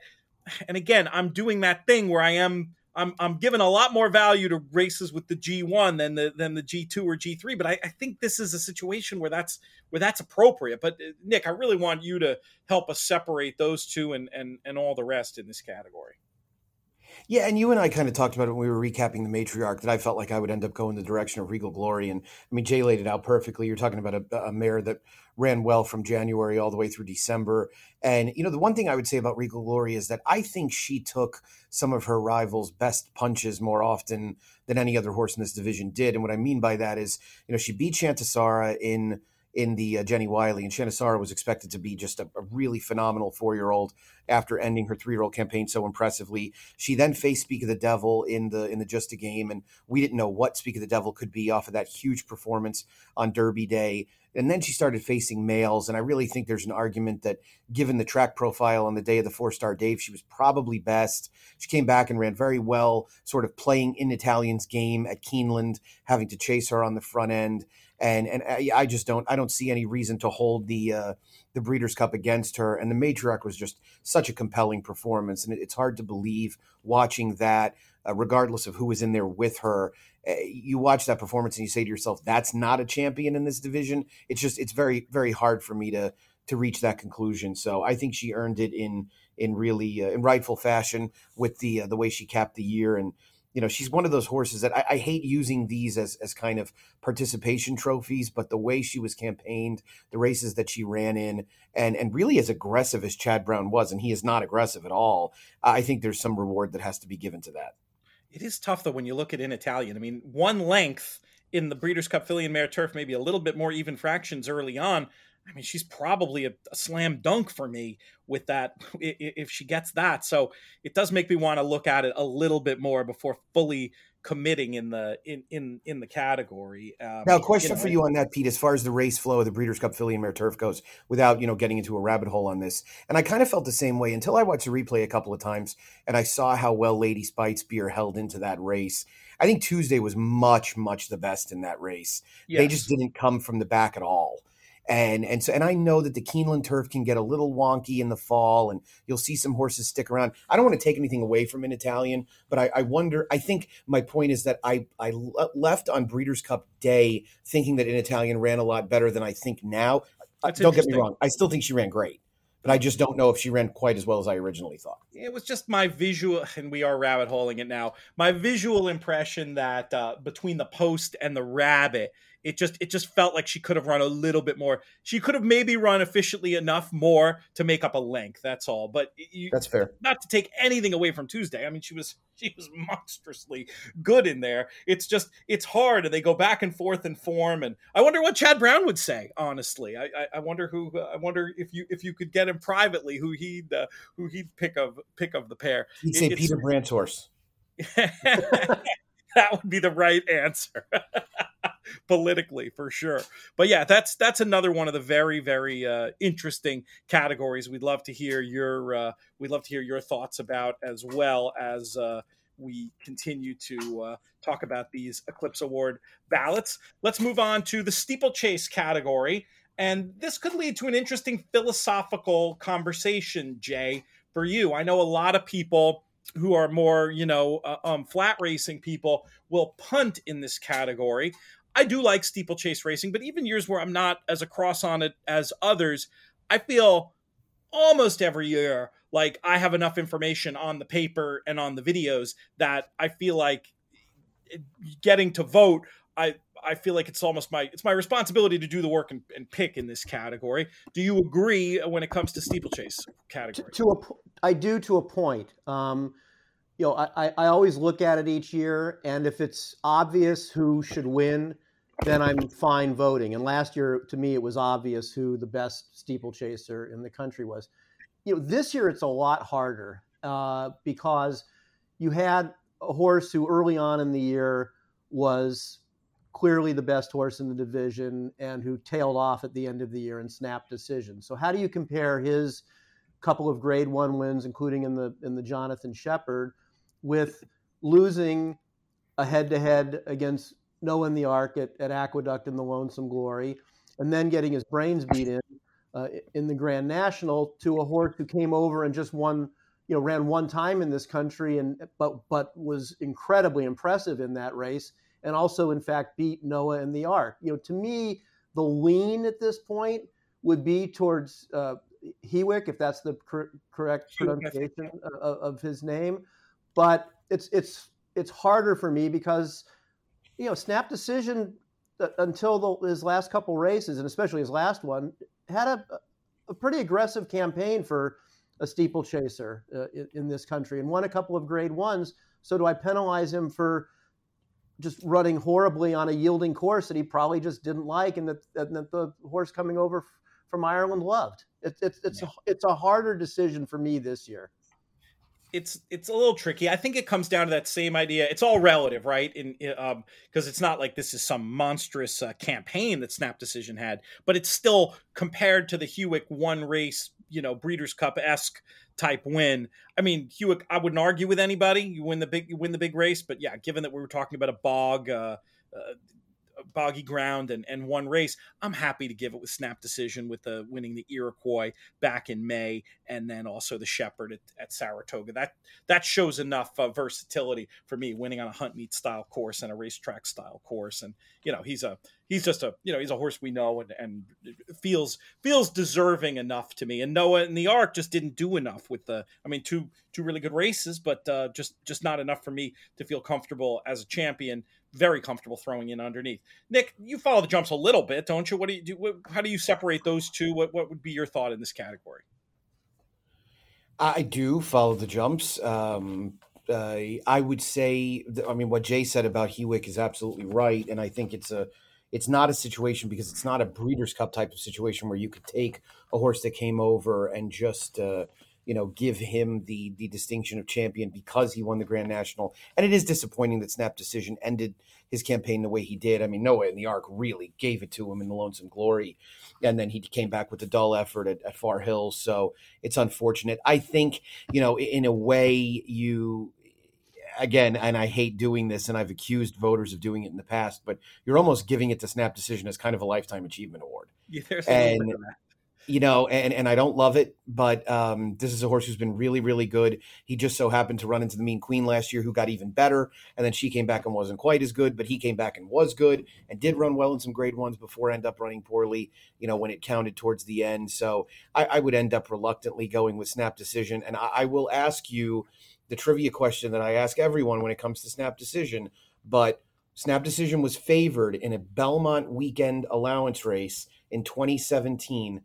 and again, I'm doing that thing where I am I'm I'm giving a lot more value to races with the G1 than the than the G2 or G3. But I, I, think this is a situation where that's where that's appropriate. But Nick, I really want you to help us separate those two and and and all the rest in this category. Yeah, and you and I kind of talked about it when we were recapping the matriarch that I felt like I would end up going the direction of Regal Glory. And I mean, Jay laid it out perfectly. You're talking about a, a mare that ran well from January all the way through December. And, you know, the one thing I would say about Regal Glory is that I think she took some of her rivals' best punches more often than any other horse in this division did. And what I mean by that is, you know, she beat Shantisara in in the uh, Jenny Wiley, and Shantisara was expected to be just a, a really phenomenal four year old after ending her three year old campaign so impressively. She then faced Speak of the Devil in the in the Just a Game, and we didn't know what Speak of the Devil could be off of that huge performance on Derby Day. And then she started facing males, and I really think there's an argument that, given the track profile on the day of the Fourstardave, she was probably best. She came back and ran very well, sort of playing in Italian's game at Keeneland, having to chase her on the front end and and I, I just don't I don't see any reason to hold the uh, the Breeders' Cup against her. And the Matriarch was just such a compelling performance, and it, it's hard to believe watching that, uh, regardless of who was in there with her. Uh, you watch that performance and you say to yourself, "That's not a champion in this division." It's just it's very very hard for me to to reach that conclusion. So I think she earned it in in really uh, in rightful fashion with the uh, the way she capped the year and you know, she's one of those horses that I, I, hate using these as, as kind of participation trophies, but the way she was campaigned, the races that she ran in, and and really as aggressive as Chad Brown was, and he is not aggressive at all, I think there's some reward that has to be given to that. It is tough though when you look at in Italian. I mean, one length in the Breeders' Cup Filly and Mare Turf, maybe a little bit more even fractions early on. I mean, she's probably a, a, slam dunk for me with that if she gets that. So it does make me want to look at it a little bit more before fully committing in the in in in the category. Um, now, question you know, for you on that, Pete, as far as the race flow of the Breeders' Cup Filly and Mare Turf goes, without you know getting into a rabbit hole on this, and I kind of felt the same way until I watched the replay a couple of times and I saw how well Lady Speightspeare held into that race. I think Tuesday was much much the best in that race. Yes. They just didn't come from the back at all and and so and I know that the Keeneland turf can get a little wonky in the fall, and you'll see some horses stick around. I don't want to take anything away from an Italian, but I, I wonder. I think my point is that I I left on Breeders' Cup Day thinking that an Italian ran a lot better than I think now. Uh, That's don't get me wrong; I still think she ran great but I just don't know if she ran quite as well as I originally thought. It was just my visual, and we are rabbit holing it now. My visual impression that uh, between the post and the rabbit, it just it just felt like she could have run a little bit more. She could have maybe run efficiently enough more to make up a length. That's all. But you, that's fair. Not to take anything away from Tuesday. I mean, she was she was monstrously good in there. It's just it's hard, and they go back and forth in form. And I wonder what Chad Brown would say. Honestly, I I, I wonder who I wonder if you if you could get him privately, who he'd uh, who he'd pick of pick of the pair. He'd say it, Peter Brant's horse. that would be the right answer politically for sure. But yeah that's that's another one of the very very uh, interesting categories. We'd love to hear your uh, we'd love to hear your thoughts about as well as uh, we continue to uh, talk about these eclipse award ballots. Let's move on to the steeplechase category and this could lead to an interesting philosophical conversation jay for you. I know a lot of people who are more, you know, uh, um, flat racing people will punt in this category. I do like steeplechase racing, but even years where I'm not as across on it as others, I feel almost every year like I have enough information on the paper and on the videos that I feel like getting to vote. I I feel like it's almost my it's my responsibility to do the work and, and pick in this category. Do you agree when it comes to steeplechase category? To, to a, I do to a point. Um, you know, I, I always look at it each year, and if it's obvious who should win, then I'm fine voting. And last year, to me, it was obvious who the best steeplechaser in the country was. You know, this year it's a lot harder uh, because you had a horse who early on in the year was clearly the best horse in the division and who tailed off at the end of the year and snapped decisions. So how do you compare his couple of grade one wins, including in the in the Jonathan Sheppard, with losing a head to head against Noah and the Ark at, at Aqueduct in the Lonesome Glory, and then getting his brains beat in uh, in the Grand National to a horse who came over and just won, you know, ran one time in this country and but but was incredibly impressive in that race, and also in fact beat Noah and the Ark. You know, to me, the lean at this point would be towards uh, Hewick, if that's the cor- correct pronunciation of, of his name but it's it's it's harder for me because you know snap decision uh, until the, his last couple races and especially his last one had a, a pretty aggressive campaign for a steeplechaser uh, in, in, this country and won a couple of grade ones. So do i penalize him for just running horribly on a yielding course that he probably just didn't like and that, and that the horse coming over from ireland loved? It, it, it's, yeah. a, it's a harder decision for me this year it's it's a little tricky. I think it comes down to that same idea. It's all relative, right? In, in um, because it's not like this is some monstrous uh, campaign that Snap Decision had, but it's still compared to the Hewick one race, you know, Breeders' Cup esque type win. I mean, Hewick, I wouldn't argue with anybody. You win the big, you win the big race, but yeah, given that we were talking about a bog, uh, uh, boggy ground and, and one race, I'm happy to give it with snap decision with the winning the Iroquois back in May and then also the Sheppard at, at Saratoga. That that shows enough uh, versatility for me, winning on a hunt meet style course and a racetrack style course. And you know, he's a he's just a you know he's a horse we know and, and feels feels deserving enough to me. And Noah and the Ark just didn't do enough with the. I mean, two two really good races, but uh, just just not enough for me to feel comfortable as a champion very comfortable throwing in underneath. Nick, you follow the jumps a little bit, don't you? What do you do? What, how do you separate those two? What what would be your thought in this category? I do follow the jumps. Um, uh, I would say, I mean, what Jay said about Hewick is absolutely right, and I think it's a, it's not a situation because it's not a Breeders' Cup type of situation where you could take a horse that came over and just, uh, you know, give him the the distinction of champion because he won the Grand National. And it is disappointing that Snap Decision ended his campaign the way he did. I mean, Noah and the Ark really gave it to him in the Lonesome Glory, and then he came back with a dull effort at, at Far Hills. So it's unfortunate. I think you know, in a way, you again, and I hate doing this, and I've accused voters of doing it in the past, but you're almost giving it to Snap Decision as kind of a lifetime achievement award. Yeah, and you know, and, and I don't love it, but um, this is a horse who's been really, really good. He just so happened to run into the Mean Queen last year, who got even better, and then she came back and wasn't quite as good, but he came back and was good and did run well in some grade ones before end up running poorly, you know, when it counted towards the end. So I, I would end up reluctantly going with Snap Decision, and I, I will ask you the trivia question that I ask everyone when it comes to Snap Decision, but Snap Decision was favored in a Belmont weekend allowance race in 2017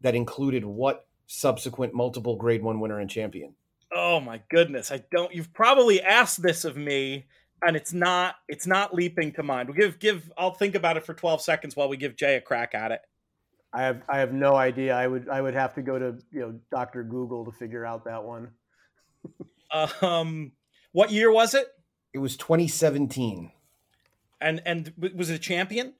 that included what subsequent multiple grade one winner and champion? Oh my goodness. I don't you've probably asked this of me and it's not it's not leaping to mind. We'll give give I'll think about it for 12 seconds while we give Jay a crack at it. I have I have no idea. I would I would have to go to, you know, Dr. Google to figure out that one. um what year was it? It was 2017. And and was it a champion?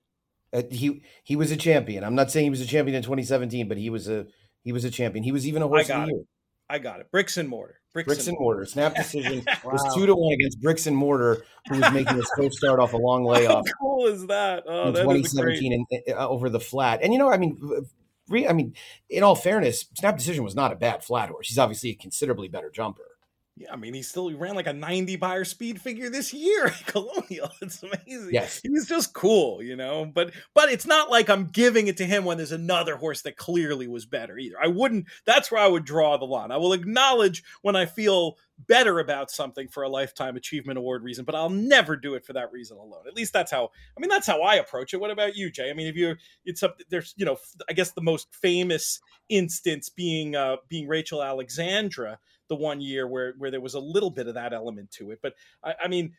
Uh, he he was a champion. I'm not saying he was a champion in 2017, but he was a he was a champion. He was even a horse of the year. I got it. Bricks and mortar. Bricks, Bricks and, mortar. Snap decision wow. was two to one against Bricks and Mortar, who was making his first start off a long layoff. How cool is that? Oh, in 2017 and, uh, over the flat. And you know, I mean, re, I mean, in all fairness, Snap decision was not a bad flat horse. He's obviously a considerably better jumper. Yeah, I mean, he still he ran like a 90 Beyer speed figure this year at Colonial. It's amazing. Yes. He's just cool, you know. But but it's not like I'm giving it to him when there's another horse that clearly was better either. I wouldn't that's where I would draw the line. I will acknowledge when I feel better about something for a lifetime achievement award reason, but I'll never do it for that reason alone. At least that's how I mean that's how I approach it. What about you, Jay? I mean, if you it's up there's, you know, I guess the most famous instance being uh being Rachel Alexandra the one year where where there was a little bit of that element to it. But I, I mean,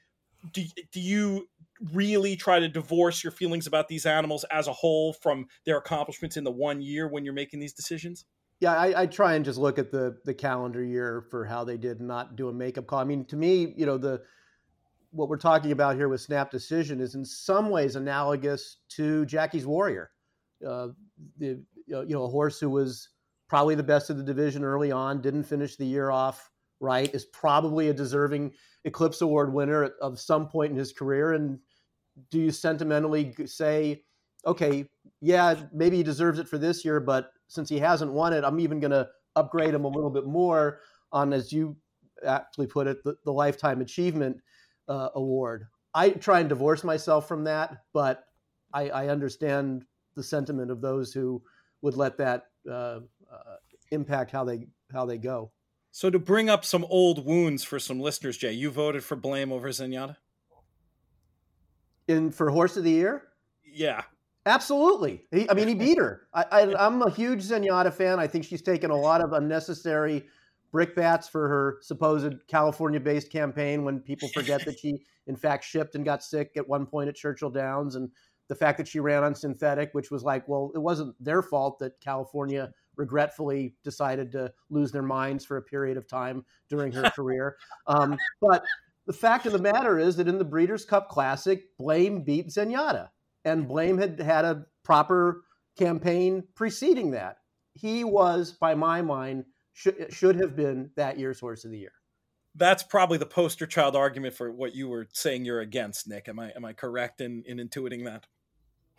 do do you really try to divorce your feelings about these animals as a whole from their accomplishments in the one year when you're making these decisions? Yeah, I, I, try and just look at the the calendar year for how they did not do a makeup call. I mean, to me, you know, the what we're talking about here with Snap Decision is in some ways analogous to Jackie's Warrior, uh, the you know a horse who was probably the best of the division early on, didn't finish the year off right, is probably a deserving Eclipse Award winner at, of some point in his career. And do you sentimentally say, okay, yeah, maybe he deserves it for this year, but since he hasn't won it, I'm even going to upgrade him a little bit more on, as you actually put it, the, the Lifetime Achievement uh, Award. I try and divorce myself from that, but I, I understand the sentiment of those who would let that uh, uh, impact how they how they go. So to bring up some old wounds for some listeners, Jay, you voted for Blame over Zenyatta. In for Horse of the Year? Yeah, absolutely. He, I mean, he beat her. I, I, I'm a huge Zenyatta fan. I think she's taken a lot of unnecessary brickbats for her supposed California-based campaign. When people forget that she, in fact, shipped and got sick at one point at Churchill Downs, and the fact that she ran on synthetic, which was like, well, it wasn't their fault that California regretfully decided to lose their minds for a period of time during her career. Um, but the fact of the matter is that in the Breeders' Cup Classic, Blame beat Zenyatta, and Blame had had a proper campaign preceding that. He was, by my mind, should, should have been that year's Horse of the Year. That's probably the poster child argument for what you were saying you're against, Nick. Am I am I correct in, in intuiting that?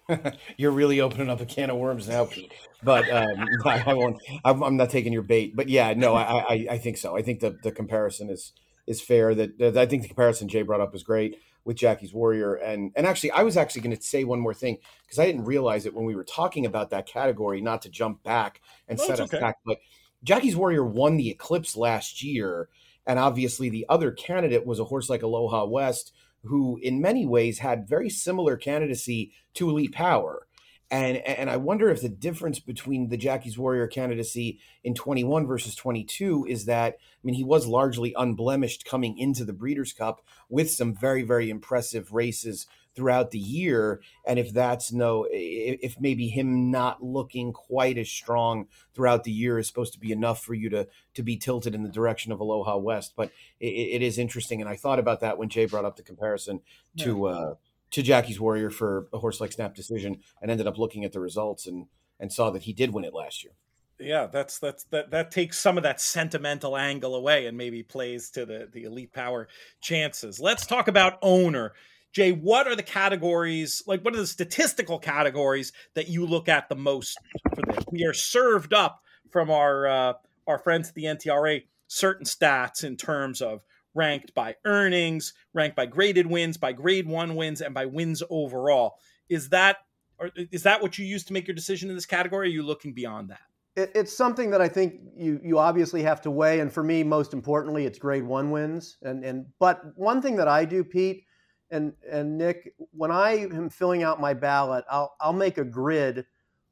You're really opening up a can of worms now, Pete. But um, I, I, won't. I'm, I'm, not taking your bait. But yeah, no, I, I, I, think so. I think the the comparison is is fair. That, that I think the comparison Jay brought up is great with Jackie's Warrior. And and actually, I was actually going to say one more thing because I didn't realize it when we were talking about that category. Not to jump back and set us okay. back, but Jackie's Warrior won the Eclipse last year, and obviously the other candidate was a horse like Aloha West who in many ways had very similar candidacy to Elite Power. And, and I wonder if the difference between the Jackie's Warrior candidacy in 21 versus 22 is that, I mean, he was largely unblemished coming into the Breeders' Cup with some very, very impressive races throughout the year and if that's no if maybe him not looking quite as strong throughout the year is supposed to be enough for you to to be tilted in the direction of aloha west. But it, it is interesting and i thought about that when jay brought up the comparison to uh to jackie's warrior for a horse like snap decision and ended up looking at the results and and saw that he did win it last year. Yeah that's that's that that takes some of that sentimental angle away and maybe plays to the the elite power chances. Let's talk about owner Jay, what are the categories, like what are the statistical categories that you look at the most for this? We are served up from our uh, our friends at the NTRA certain stats in terms of ranked by earnings, ranked by graded wins, by grade one wins, and by wins overall. Is that or is that what you use to make your decision in this category? are you looking beyond that? it's something that I think you you obviously have to weigh, and for me, most importantly, it's grade one wins. And and but one thing that I do, Pete, And and Nick, when I am filling out my ballot, I'll I'll make a grid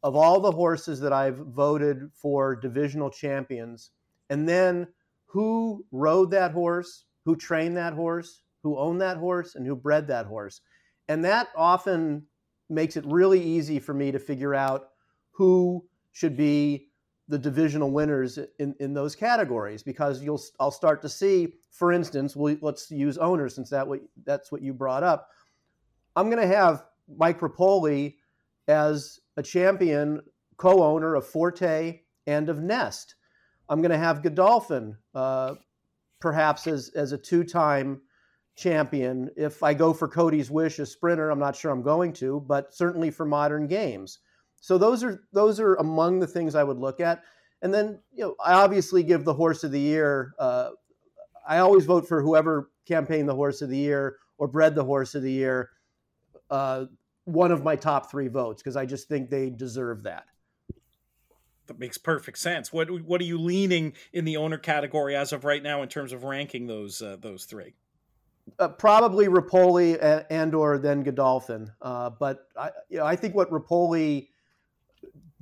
of all the horses that I've voted for divisional champions, and then who rode that horse, who trained that horse, who owned that horse, and who bred that horse. And that often makes it really easy for me to figure out who should be the divisional winners in, in those categories because you'll I'll start to see, for instance, we let's use owners since that what that's what you brought up. I'm going to have Mike Repole as a champion co-owner of Forte and of Nest. I'm going to have Godolphin uh, perhaps as as a two-time champion. If I go for Cody's Wish as sprinter, I'm not sure I'm going to, but certainly for modern games. So those are those are among the things I would look at. And then you know I obviously give the horse of the year. Uh, I always vote for whoever campaigned the horse of the year or bred the horse of the year. Uh, one of my top three votes because I just think they deserve that. That makes perfect sense. What what are you leaning in the owner category as of right now in terms of ranking those uh, those three? Uh, probably Repole and, and, or then Godolphin. Uh, but I, you know, I think what Repole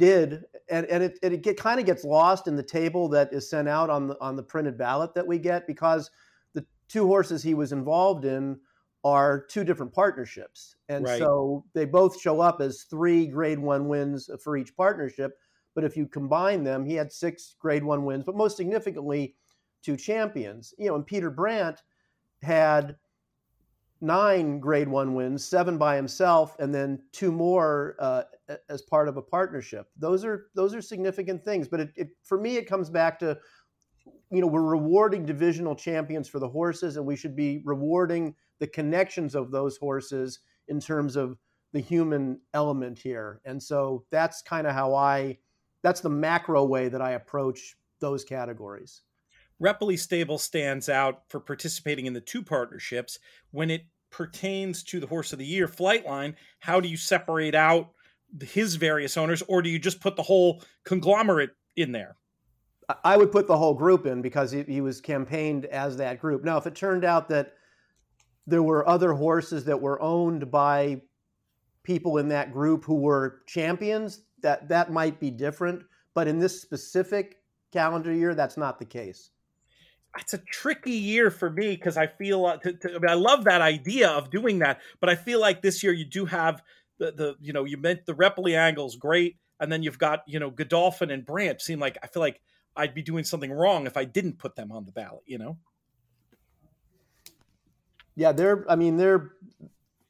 did, and, and it, it get, kind of gets lost in the table that is sent out on the on the printed ballot that we get because the two horses he was involved in are two different partnerships, and right. so they both show up as three Grade One wins for each partnership. But if you combine them, he had six Grade One wins, but most significantly, two champions. You know, and Peter Brant had nine grade one wins, seven by himself, and then two more uh, as part of a partnership. Those are those are significant things. But it, it, for me, it comes back to you know we're rewarding divisional champions for the horses, and we should be rewarding the connections of those horses in terms of the human element here. And so that's kind of how I that's the macro way that I approach those categories. Repole Stable stands out for participating in the two partnerships. When it pertains to the horse of the year Flightline, how do you separate out his various owners, or do you just put the whole conglomerate in there? I would put the whole group in because he, was campaigned as that group. Now, if it turned out that there were other horses that were owned by people in that group who were champions, that that might be different. But in this specific calendar year, that's not the case it's a tricky year for me because I feel uh, to, to, I, mean, I love that idea of doing that, but I feel like this year you do have the the you know you meant the Repole angles great, and then you've got you know Godolphin and Branch seem like I feel like I'd be doing something wrong if I didn't put them on the ballot. You know. Yeah, they're. I mean, they're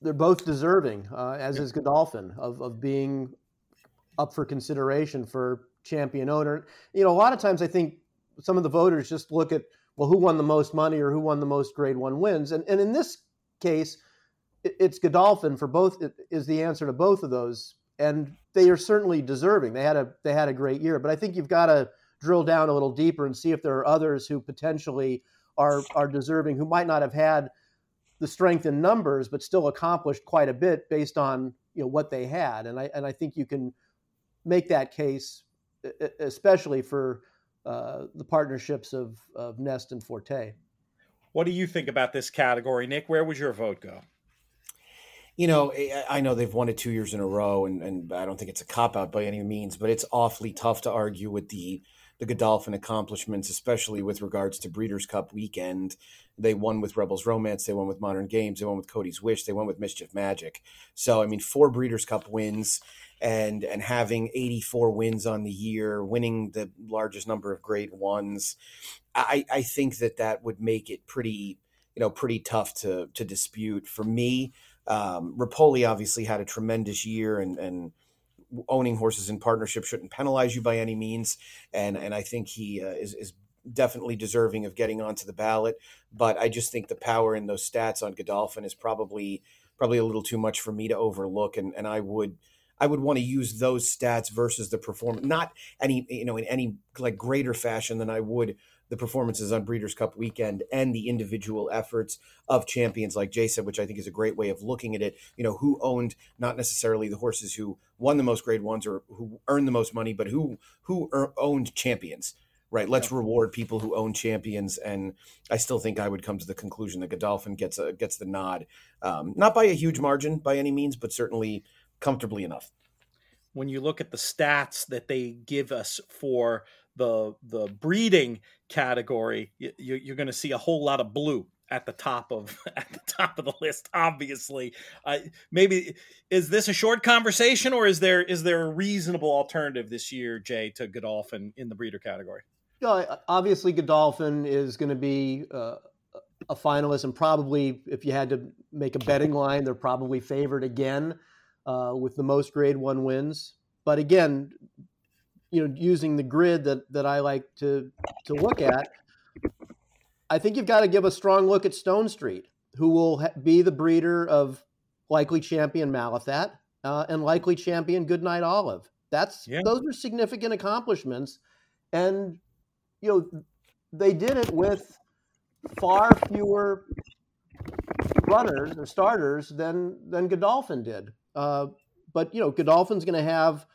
they're both deserving, uh, as is Godolphin, of of being up for consideration for champion owner. You know, a lot of times I think some of the voters just look at well, who won the most money or who won the most grade one wins? And, and in this case, it's Godolphin for both is the answer to both of those. And they are certainly deserving. They had a they had a great year, but I think you've got to drill down a little deeper and see if there are others who potentially are are deserving who might not have had the strength in numbers, but still accomplished quite a bit based on you know what they had. And I and I think you can make that case, especially for uh, the partnerships of, of Nest and Forte. What do you think about this category, Nick? Where would your vote go? You know, I know they've won it two years in a row, and, and I don't think it's a cop out by any means, but it's awfully tough to argue with the the Godolphin accomplishments, especially with regards to Breeders' Cup weekend. They won with Rebel's Romance, they won with Modern Games, they won with Cody's Wish, they won with Mischief Magic. So, I mean, four Breeders' Cup wins and and having 84 wins on the year, winning the largest number of grade ones, I, I think that that would make it pretty, you know, pretty tough to to dispute. For me, um, Repole obviously had a tremendous year, and and owning horses in partnership shouldn't penalize you by any means. And and I think he uh, is is definitely deserving of getting onto the ballot. But I just think the power in those stats on Godolphin is probably probably a little too much for me to overlook, and and I would I would want to use those stats versus the performance, not any, you know, in any like greater fashion than I would the performances on Breeders' Cup weekend and the individual efforts of champions like Jay said, which I think is a great way of looking at it. You know, who owned not necessarily the horses who won the most grade ones or who earned the most money, but who who er, owned champions right? Let's yeah. reward people who own champions, and I still think I would come to the conclusion that Godolphin gets a gets the nod, um, not by a huge margin by any means, but certainly comfortably enough. When you look at the stats that they give us for the the breeding category, you, you're going to see a whole lot of blue at the top of at the top of the list obviously. Uh, maybe is this a short conversation or is there is there a reasonable alternative this year jay to godolphin in the breeder category? Yeah obviously godolphin is going to be uh, a finalist and probably if you had to make a betting line they're probably favored again uh, with the most grade one wins. But again you know using the grid that that i like to to look at I think you've got to give a strong look at Stone Street, who will ha- be the breeder of likely champion Malathaat uh, and likely champion Goodnight Olive. That's yeah. those are significant accomplishments, and you know they did it with far fewer runners or starters than than Godolphin did. Uh, but you know Godolphin's going to have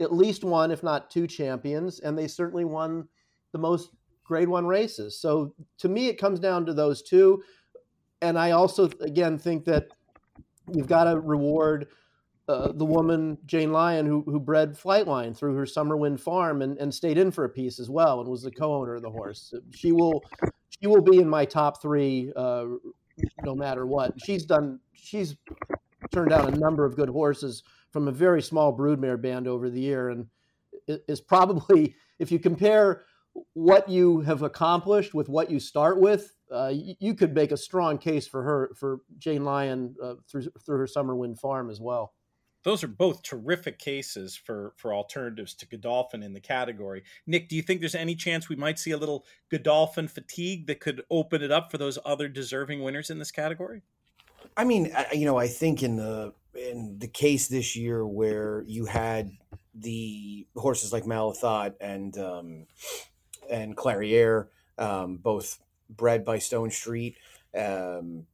at least one, if not two champions, and they certainly won the most grade one races. So to me, it comes down to those two. And I also, again, think that you've got to reward uh, the woman, Jane Lyon, who, who bred Flightline through her Summerwind farm and, and stayed in for a piece as well and was the co owner of the horse. She will, she will be in my top three uh, no matter what. She's done, she's turned out a number of good horses from a very small broodmare band over the year and is probably, if you compare what you have accomplished with what you start with, uh, you, you, could make a strong case for her for Jane Lyon uh, through through her Summer Wind farm as well. Those are both terrific cases for for alternatives to Godolphin in the category. Nick, do you think there's any chance we might see a little Godolphin fatigue that could open it up for those other deserving winners in this category? I mean, you know, I think in the in the case this year where you had the horses like Malathaat and um, and Clairiere, um, both bred by Stone Street. Um,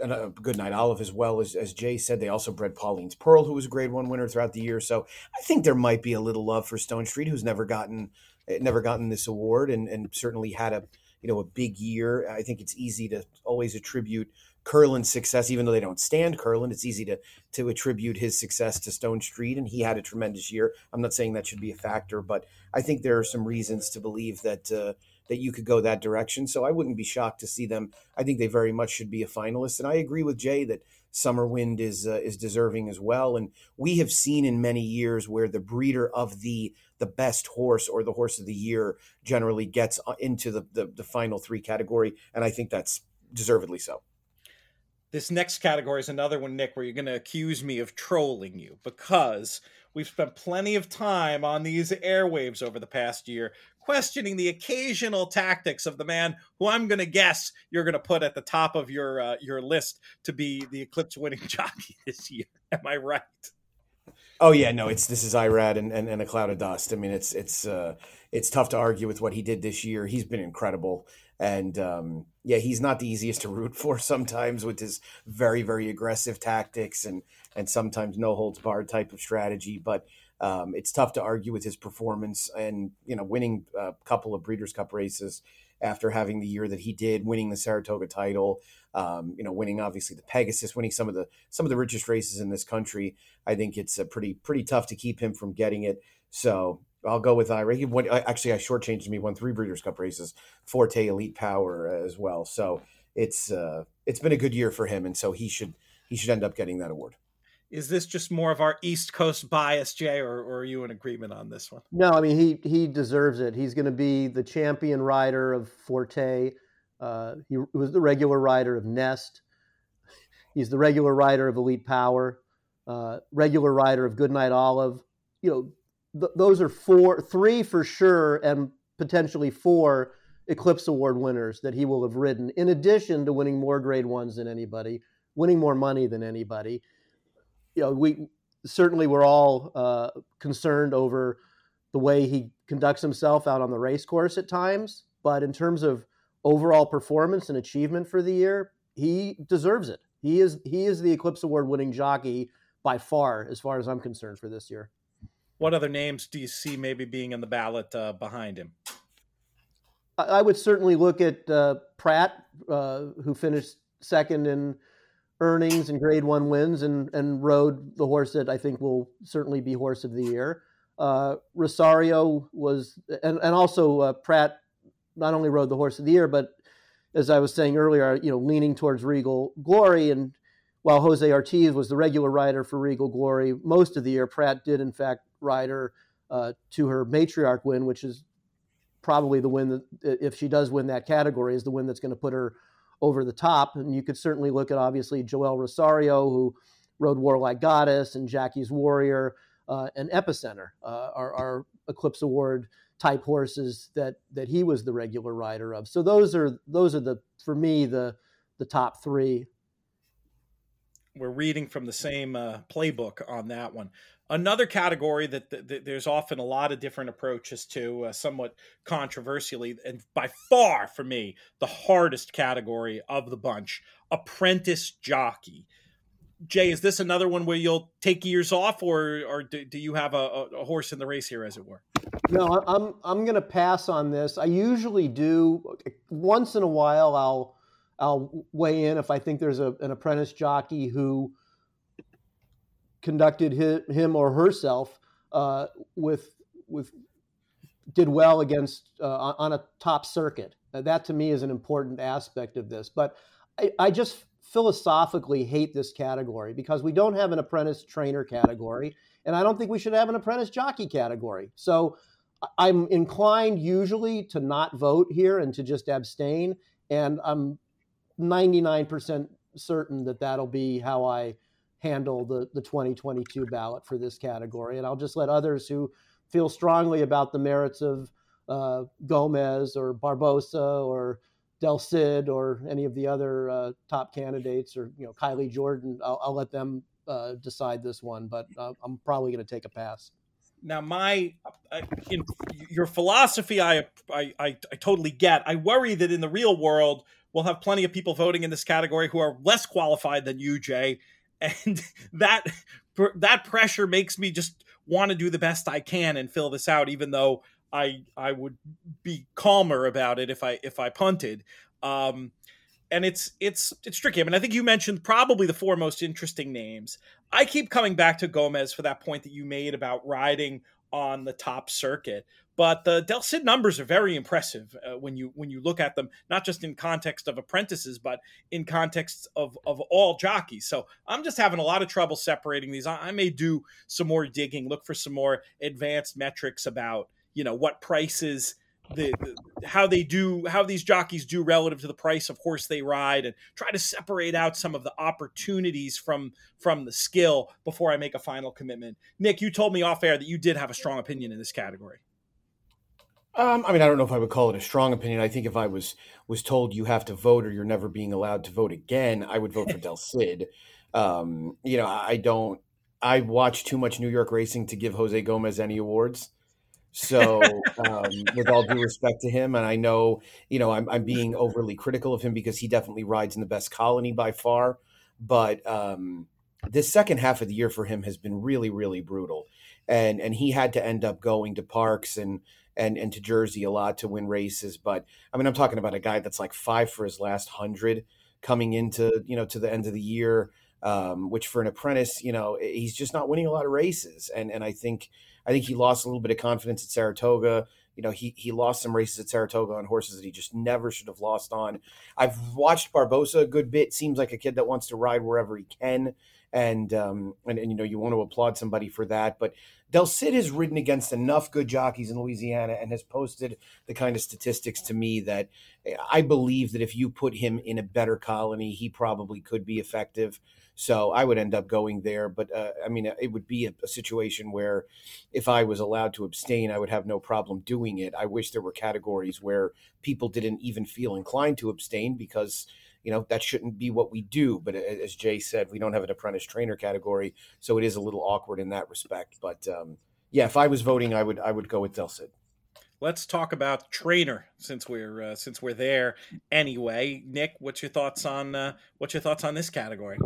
and a Goodnight Olive as well as, as jay said they also bred pauline's pearl who was a grade one winner throughout the year so i think there might be a little love for stone street who's never gotten eh, never gotten this award and, and certainly had a you know a big year i think it's easy to always attribute Curlin's success, even though they don't stand Curlin, it's easy to to attribute his success to Stone Street, and he had a tremendous year. I'm not saying that should be a factor, but I think there are some reasons to believe that uh, that you could go that direction. So I wouldn't be shocked to see them. I think they very much should be a finalist, and I agree with Jay that Summerwind is uh, is deserving as well. And we have seen in many years where the breeder of the the best horse or the horse of the year generally gets uh, into the, the, the final three category, and I think that's deservedly so. This next category is another one, Nick, where you're going to accuse me of trolling you because we've spent plenty of time on these airwaves over the past year questioning the occasional tactics of the man who I'm going to guess you're going to put at the top of your uh, your list to be the Eclipse winning jockey this year. Am I right? Oh yeah, no, it's this is Irad and, and, and a cloud of dust. I mean, it's it's uh, it's tough to argue with what he did this year. He's been incredible. And um, yeah, he's not the easiest to root for sometimes with his very, very aggressive tactics and and sometimes no holds barred type of strategy. But um, it's tough to argue with his performance and you know winning a couple of Breeders' Cup races after having the year that he did, winning the Saratoga title, um, you know, winning obviously the Pegasus, winning some of the some of the richest races in this country. I think it's a pretty pretty tough to keep him from getting it. So I'll go with Irad. He won, actually, I shortchanged him. He won three Breeders' Cup races, Forte, Elite Power uh, as well. So it's uh, it's been a good year for him, and so he should he should end up getting that award. Is this just more of our East Coast bias, Jay, or, or are you in agreement on this one? No, I mean he he deserves it. He's going to be the champion rider of Forte. Uh, he was the regular rider of Nest. He's the regular rider of Elite Power, uh, regular rider of Goodnight Olive. You know, th- those are four, three for sure, and potentially four Eclipse Award winners that he will have ridden, in addition to winning more grade ones than anybody, winning more money than anybody. You know, we certainly we're all uh, concerned over the way he conducts himself out on the race course at times, but in terms of overall performance and achievement for the year, he deserves it. He is he is the Eclipse Award winning jockey by far, as far as I'm concerned, for this year. What other names do you see maybe being in the ballot uh, behind him? I would certainly look at uh, Prat, uh, who finished second in earnings and grade one wins and, and rode the horse that I think will certainly be horse of the year. Uh, Rosario was, and, and also uh, Prat not only rode the horse of the year, but as I was saying earlier, you know, leaning towards Regal Glory. And while Jose Ortiz was the regular rider for Regal Glory most of the year, Prat did in fact ride her uh, to her matriarch win, which is probably the win that, if she does win that category, is the win that's going to put her over the top. And you could certainly look at obviously Joel Rosario, who rode Warlike Goddess and Jackie's Warrior uh, and Epicenter uh, are, are, Eclipse Award type horses that that he was the regular rider of. So those are those are the for me the the top three. We're reading from the same uh, playbook on that one. Another category that, there's often a lot of different approaches to, uh, somewhat controversially, and by far for me, the hardest category of the bunch apprentice jockey. Jay, is this another one where you'll take years off, or or do, do you have a, a, horse in the race here, as it were? No, I'm I'm going to pass on this. I usually do once in a while. I'll I'll weigh in if I think there's a, an apprentice jockey who conducted his, him or herself uh, with with did well against uh, on a top circuit. that to me is an important aspect of this. But I, I just philosophically hate this category because we don't have an apprentice trainer category, and I don't think we should have an apprentice jockey category. So I'm inclined usually to not vote here and to just abstain, and I'm 99% certain that that'll be how I handle the, the 2022 ballot for this category. And I'll just let others who feel strongly about the merits of uh, Gomez or Barbosa or Del Cid or any of the other uh, top candidates or you know Kylie Jordan, I'll, I'll let them uh, decide this one. But uh, I'm probably going to take a pass. Now, my in your philosophy, I, I I I totally get. I worry that in the real world, we'll have plenty of people voting in this category who are less qualified than you, Jay, and that that pressure makes me just want to do the best I can and fill this out, even though I I would be calmer about it if I if I punted. Um, and it's it's it's tricky. I mean, I think you mentioned probably the four most interesting names. I keep coming back to Gomez for that point that you made about riding on the top circuit. But the Del Cid numbers are very impressive uh, when you when you look at them, not just in context of apprentices, but in context of of all jockeys. So I'm just having a lot of trouble separating these. I, I may do some more digging, look for some more advanced metrics about you know what prices the, the, how they do how these jockeys do relative to the price of horse they ride and try to separate out some of the opportunities from from the skill before I make a final commitment. Nick, you told me off air that you did have a strong opinion in this category. Um, I mean, I don't know if I would call it a strong opinion. I think if I was was told you have to vote or you're never being allowed to vote again, I would vote for Del Cid. Um, you know, I don't. I watch too much New York racing to give Jose Gomez any awards. So, um, with all due respect to him, and I know, you know, I'm, I'm, being overly critical of him because he definitely rides in the best colony by far. But um, this second half of the year for him has been really, really brutal, and and he had to end up going to parks and and and to Jersey a lot to win races. But I mean, I'm talking about a guy that's like five for his last hundred coming into you know to the end of the year. Um, which for an apprentice, you know, he's just not winning a lot of races, and and I think I think he lost a little bit of confidence at Saratoga. You know, he he lost some races at Saratoga on horses that he just never should have lost on. I've watched Barbosa a good bit. Seems like a kid that wants to ride wherever he can, and um, and, and you know you want to applaud somebody for that. But Del Cid has ridden against enough good jockeys in Louisiana and has posted the kind of statistics to me that I believe that if you put him in a better colony, he probably could be effective. So I would end up going there. But uh, I mean, it would be a, a, situation where if I was allowed to abstain, I would have no problem doing it. I wish there were categories where people didn't even feel inclined to abstain because you know that shouldn't be what we do but as jay said we don't have an apprentice trainer category so it is a little awkward in that respect but um, yeah if i was voting i would i would go with del cid. Let's talk about trainer since we're uh, since we're there. Anyway nick what's your thoughts on uh, what's your thoughts on this category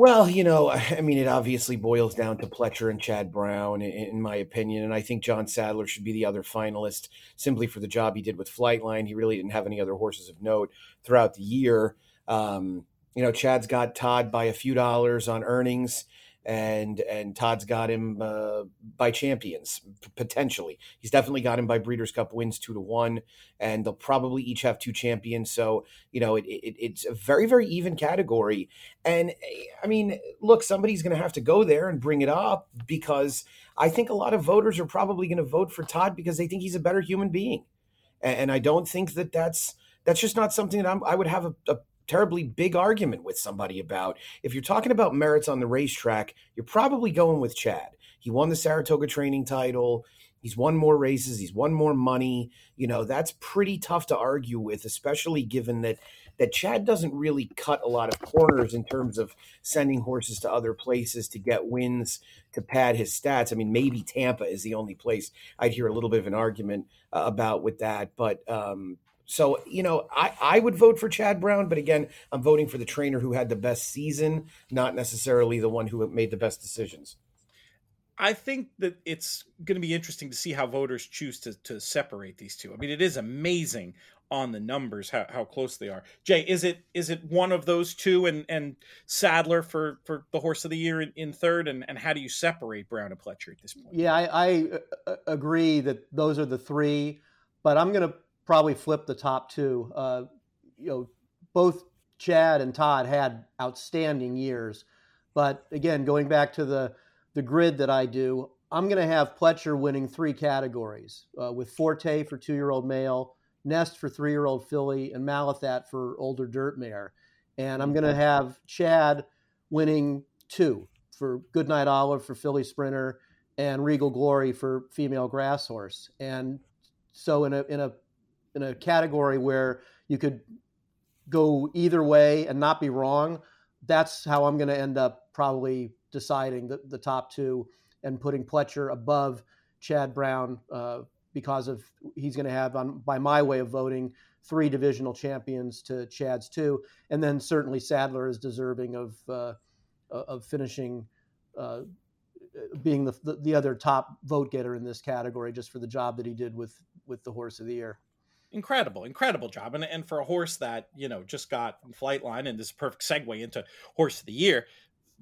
Well, you know, I mean, it obviously boils down to Pletcher and Chad Brown, in my opinion. And I think John Sadler should be the other finalist simply for the job he did with Flightline. He really didn't have any other horses of note throughout the year. Um, you know, Chad's got Todd by a few dollars on earnings and and Todd's got him uh, by champions potentially. He's definitely got him by Breeders' Cup wins two to one, and they'll probably each have two champions. So you know it, it, it's a very very even category. And I mean, look, somebody's going to have to go there and bring it up because I think a lot of voters are probably going to vote for Todd because they think he's a better human being, and, and I don't think that that's that's just not something that I'm, i would have a, a terribly big argument with somebody about. If you're talking about merits on the racetrack, you're probably going with Chad. He won the Saratoga training title. He's won more races. He's won more money. You know, that's pretty tough to argue with, especially given that that Chad doesn't really cut a lot of corners in terms of sending horses to other places to get wins to pad his stats. I mean, maybe Tampa is the only place I'd hear a little bit of an argument uh, about with that. But um, so, you know, I, I would vote for Chad Brown, but again, I'm voting for the trainer who had the best season, not necessarily the one who made the best decisions. I think that it's going to be interesting to see how voters choose to, to separate these two. I mean, it is amazing on the numbers how, how close they are. Jay, is it is it one of those two and and Sadler for for the horse of the year in, in third, and and how do you separate Brown and Pletcher at this point? Yeah, I, I uh, agree that those are the three, but I'm going to probably flip the top two. Uh, you know, both Chad and Todd had outstanding years, but again, going back to the the grid that I do, I'm going to have Pletcher winning three categories uh, with Forte for two year old male, Nest for three year old filly, and Malathaat for older dirt mare. And I'm going to have Chad winning two for Goodnight Olive for filly sprinter and Regal Glory for female grass horse. And so in a in a in a category where you could go either way and not be wrong, that's how I'm going to end up probably deciding the, the top two and putting Pletcher above Chad Brown uh, because of he's going to have on by my way of voting three divisional champions to Chad's two, and then certainly Sadler is deserving of uh, of finishing. Uh, being the, the, the other top vote getter in this category, just for the job that he did with with the horse of the year incredible, incredible job. And and for a horse that you know just got Flightline and this is a perfect segue into horse of the year,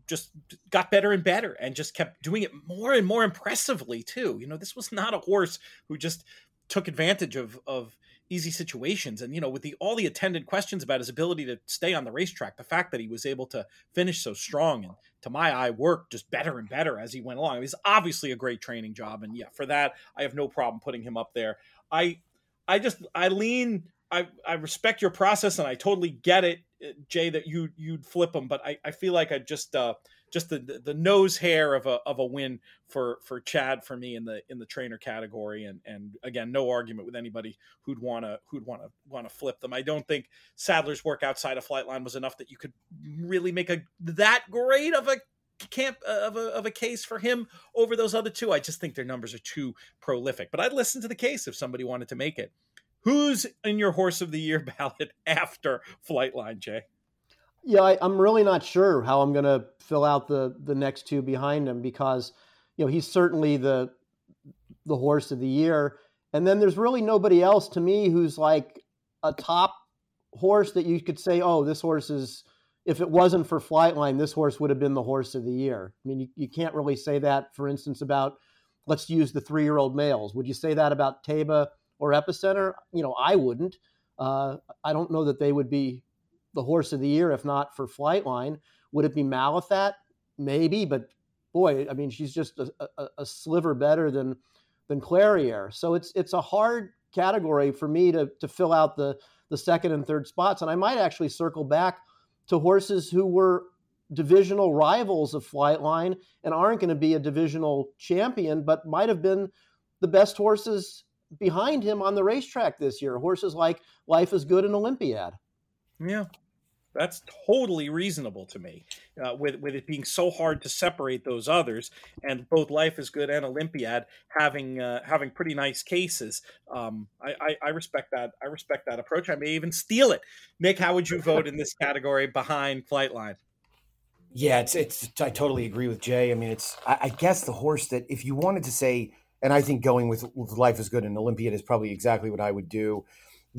just got better and better, and just kept doing it more and more impressively too. You know, this was not a horse who just took advantage of of easy situations and you know with the all the attendant questions about his ability to stay on the racetrack the fact that he was able to finish so strong and to my eye work just better and better as he went along it was obviously a great training job and yeah for that i have no problem putting him up there i I just I lean I I respect your process and I totally get it, Jay, that you you'd flip them, but I, I feel like I just uh just the, the nose hair of a of a win for for Chad for me in the in the trainer category and and again no argument with anybody who'd want to who'd want to flip them. I don't think Sadler's work outside of Flightline was enough that you could really make a that great of a camp uh, of a, of a case for him over those other two. I just think their numbers are too prolific. But I'd listen to the case if somebody wanted to make it. Who's in your horse of the year ballot after Flightline, Jay? Yeah, I, am really not sure how I'm going to fill out the the next two behind him because you know he's certainly the the horse of the year, and then there's really nobody else to me who's like a top horse that you could say, oh, this horse is if it wasn't for Flightline, this horse would have been the horse of the year. I mean, you, you can't really say that, for instance, about let's use the three year old males. Would you say that about Taiba or Epicenter? You know, I wouldn't. Uh, I don't know that they would be the horse of the year if not for Flightline. Would it be Malathaat? Maybe, but boy, I mean, she's just a, a, a sliver better than than Clairiere. So it's it's a hard category for me to to fill out the the second and third spots. And I might actually circle back to horses who were divisional rivals of Flightline and aren't going to be a divisional champion, but might have been the best horses behind him on the racetrack this year. Horses like Life is Good and Olympiad. Yeah, that's totally reasonable to me. Uh, with with it being so hard to separate those others, and both Life is Good and Olympiad having uh, having pretty nice cases, um, I, I, I, respect that. I respect that approach. I may even steal it. Nick, how would you vote in this category behind Flightline? Yeah, it's it's. I totally agree with Jay. I mean, it's. I, I guess the horse that if you wanted to say, and I think going with, with Life is Good and Olympiad is probably exactly what I would do.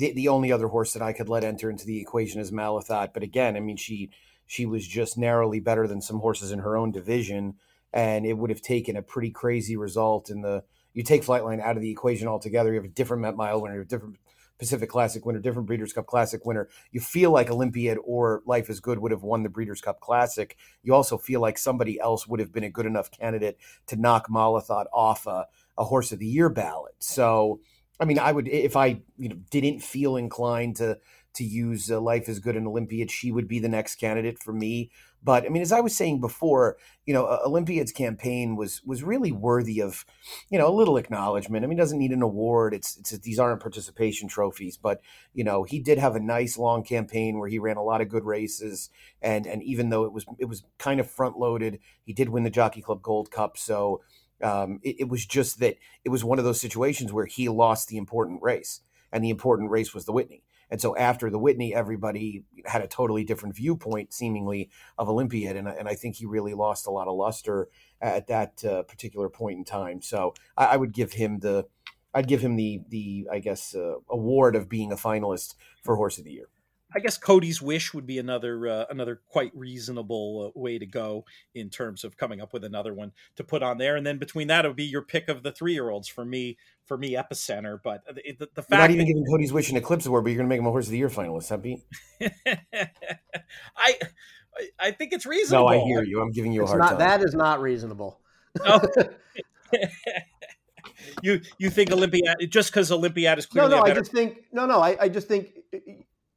The the only other horse that I could let enter into the equation is Malathaat, but again, I mean, she she was just narrowly better than some horses in her own division, and it would have taken a pretty crazy result in the. You take Flightline out of the equation altogether. You have a different Met Mile winner, you have a different Pacific Classic winner, different Breeders' Cup Classic winner. You feel like Olympiad or Life is Good would have won the Breeders' Cup Classic. You also feel like somebody else would have been a good enough candidate to knock Malathaat off a, a Horse of the Year ballot. So, I mean, I would if I you know didn't feel inclined to to use uh, Life is Good and Olympiad, she would be the next candidate for me. But I mean, as I was saying before, you know, Olympiad's campaign was was really worthy of, you know, a little acknowledgement. I mean, doesn't need an award. It's, it's these aren't participation trophies, but you know, he did have a nice long campaign where he ran a lot of good races, and and even though it was it was kind of front loaded, he did win the Jockey Club Gold Cup. So um, it, it was just that it was one of those situations where he lost the important race, and the important race was the Whitney. And so after the Whitney, everybody had a totally different viewpoint, seemingly, of Olympiad. And, and I think he really lost a lot of luster at that uh, particular point in time. So I, I, would give him the, I'd give him the the I guess uh, award of being a finalist for Horse of the Year. I guess Cody's wish would be another uh, another quite reasonable uh, way to go in terms of coming up with another one to put on there, and then between that, it would be your pick of the three year olds for me. For me, epicenter. But the, the, the fact you're not even that, giving Cody's wish an Eclipse Award, but you're going to make him a Horse of the Year finalist, huh, Pete? I I think it's reasonable. No, I hear you. I'm giving you it's a hard not, time. That is not reasonable. Oh. you you think Olympiad just because Olympiad is clearly no no better... I just think no no I, I just think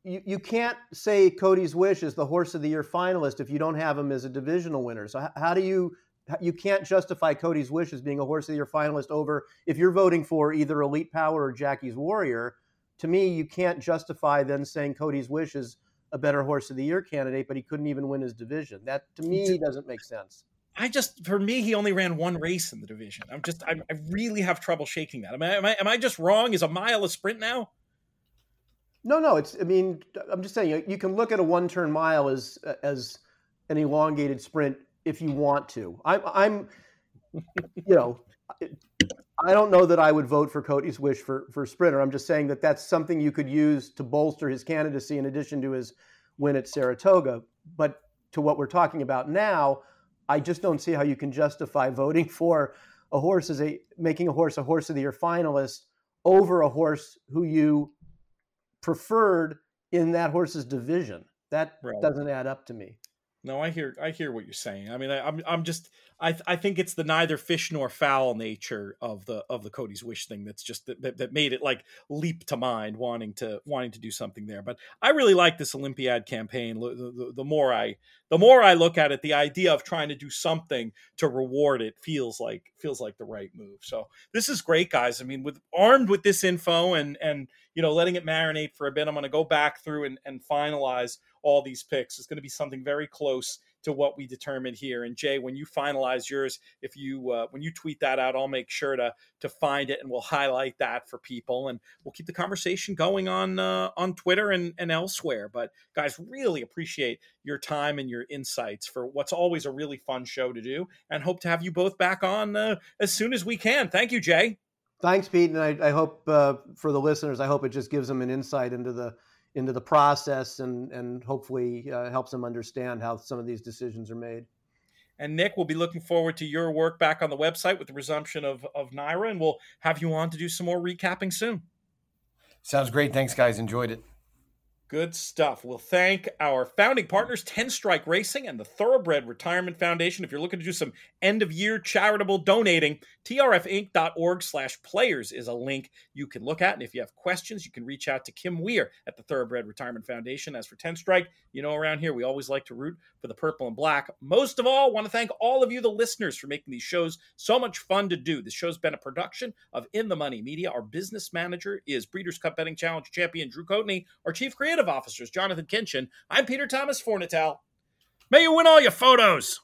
you, you can't say Cody's Wish is the horse of the year finalist if you don't have him as a divisional winner. So how, how do you you can't justify Cody's Wish as being a horse of the year finalist over if you're voting for either Elite Power or Jackie's Warrior. To me, you can't justify then saying Cody's Wish is a better horse of the year candidate, but he couldn't even win his division. That to me doesn't make sense. I just, for me, he only ran one race in the division. I'm just, I, I really have trouble shaking that. Am I, am I, am I just wrong? Is a mile a sprint now? No, no. It's. I mean, I'm just saying you can look at a one-turn mile as as an elongated sprint if you want to. I'm. I'm. You know, I don't know that I would vote for Cody's wish for for sprinter. I'm just saying that that's something you could use to bolster his candidacy in addition to his win at Saratoga. But to what we're talking about now, I just don't see how you can justify voting for a horse as a making a horse a horse of the year finalist over a horse who you preferred in that horse's division. That right. doesn't add up to me. No, I hear I hear what you're saying. I mean, I, am I'm, I'm just I I think it's the neither fish nor fowl nature of the of the Cody's wish thing that's just that, that made it like leap to mind, wanting to wanting to do something there. But I really like this Olympiad campaign. The, the, the more I the more I look at it, the idea of trying to do something to reward it feels like feels like the right move. So this is great, guys. I mean, with armed with this info and and you know letting it marinate for a bit, I'm going to go back through and, and finalize all these picks. It's going to be something very close to what we determined here. And Jay, when you finalize yours, if you uh, when you tweet that out, I'll make sure to to find it and we'll highlight that for people, and we'll keep the conversation going on uh, on Twitter and and elsewhere. But guys, really appreciate your time and your insights for what's always a really fun show to do, and hope to have you both back on uh, as soon as we can. Thank you, Jay. Thanks, Pete, and I, I hope uh, for the listeners, I hope it just gives them an insight into the into the process and and hopefully uh, helps them understand how some of these decisions are made. And Nick, we'll be looking forward to your work back on the website with the resumption of of NYRA, and we'll have you on to do some more recapping soon. Sounds great. Thanks, guys. Enjoyed it. Good stuff. We'll thank our founding partners, 10 Strike Racing and the Thoroughbred Retirement Foundation. If you're looking to do some end of year charitable donating, trfinc.org slash players is a link you can look at. And if you have questions, you can reach out to Kim Weir at the Thoroughbred Retirement Foundation. As for 10 Strike, you know, around here, we always like to root for the purple and black. Most of all, want to thank all of you, the listeners, for making these shows so much fun to do. This show's been a production of In the Money Media. Our business manager is Breeders' Cup Betting Challenge champion Drew Coatney. Our chief creative officers, Jonathan Kinchin. I'm Peter Thomas Fornatale. May you win all your photos.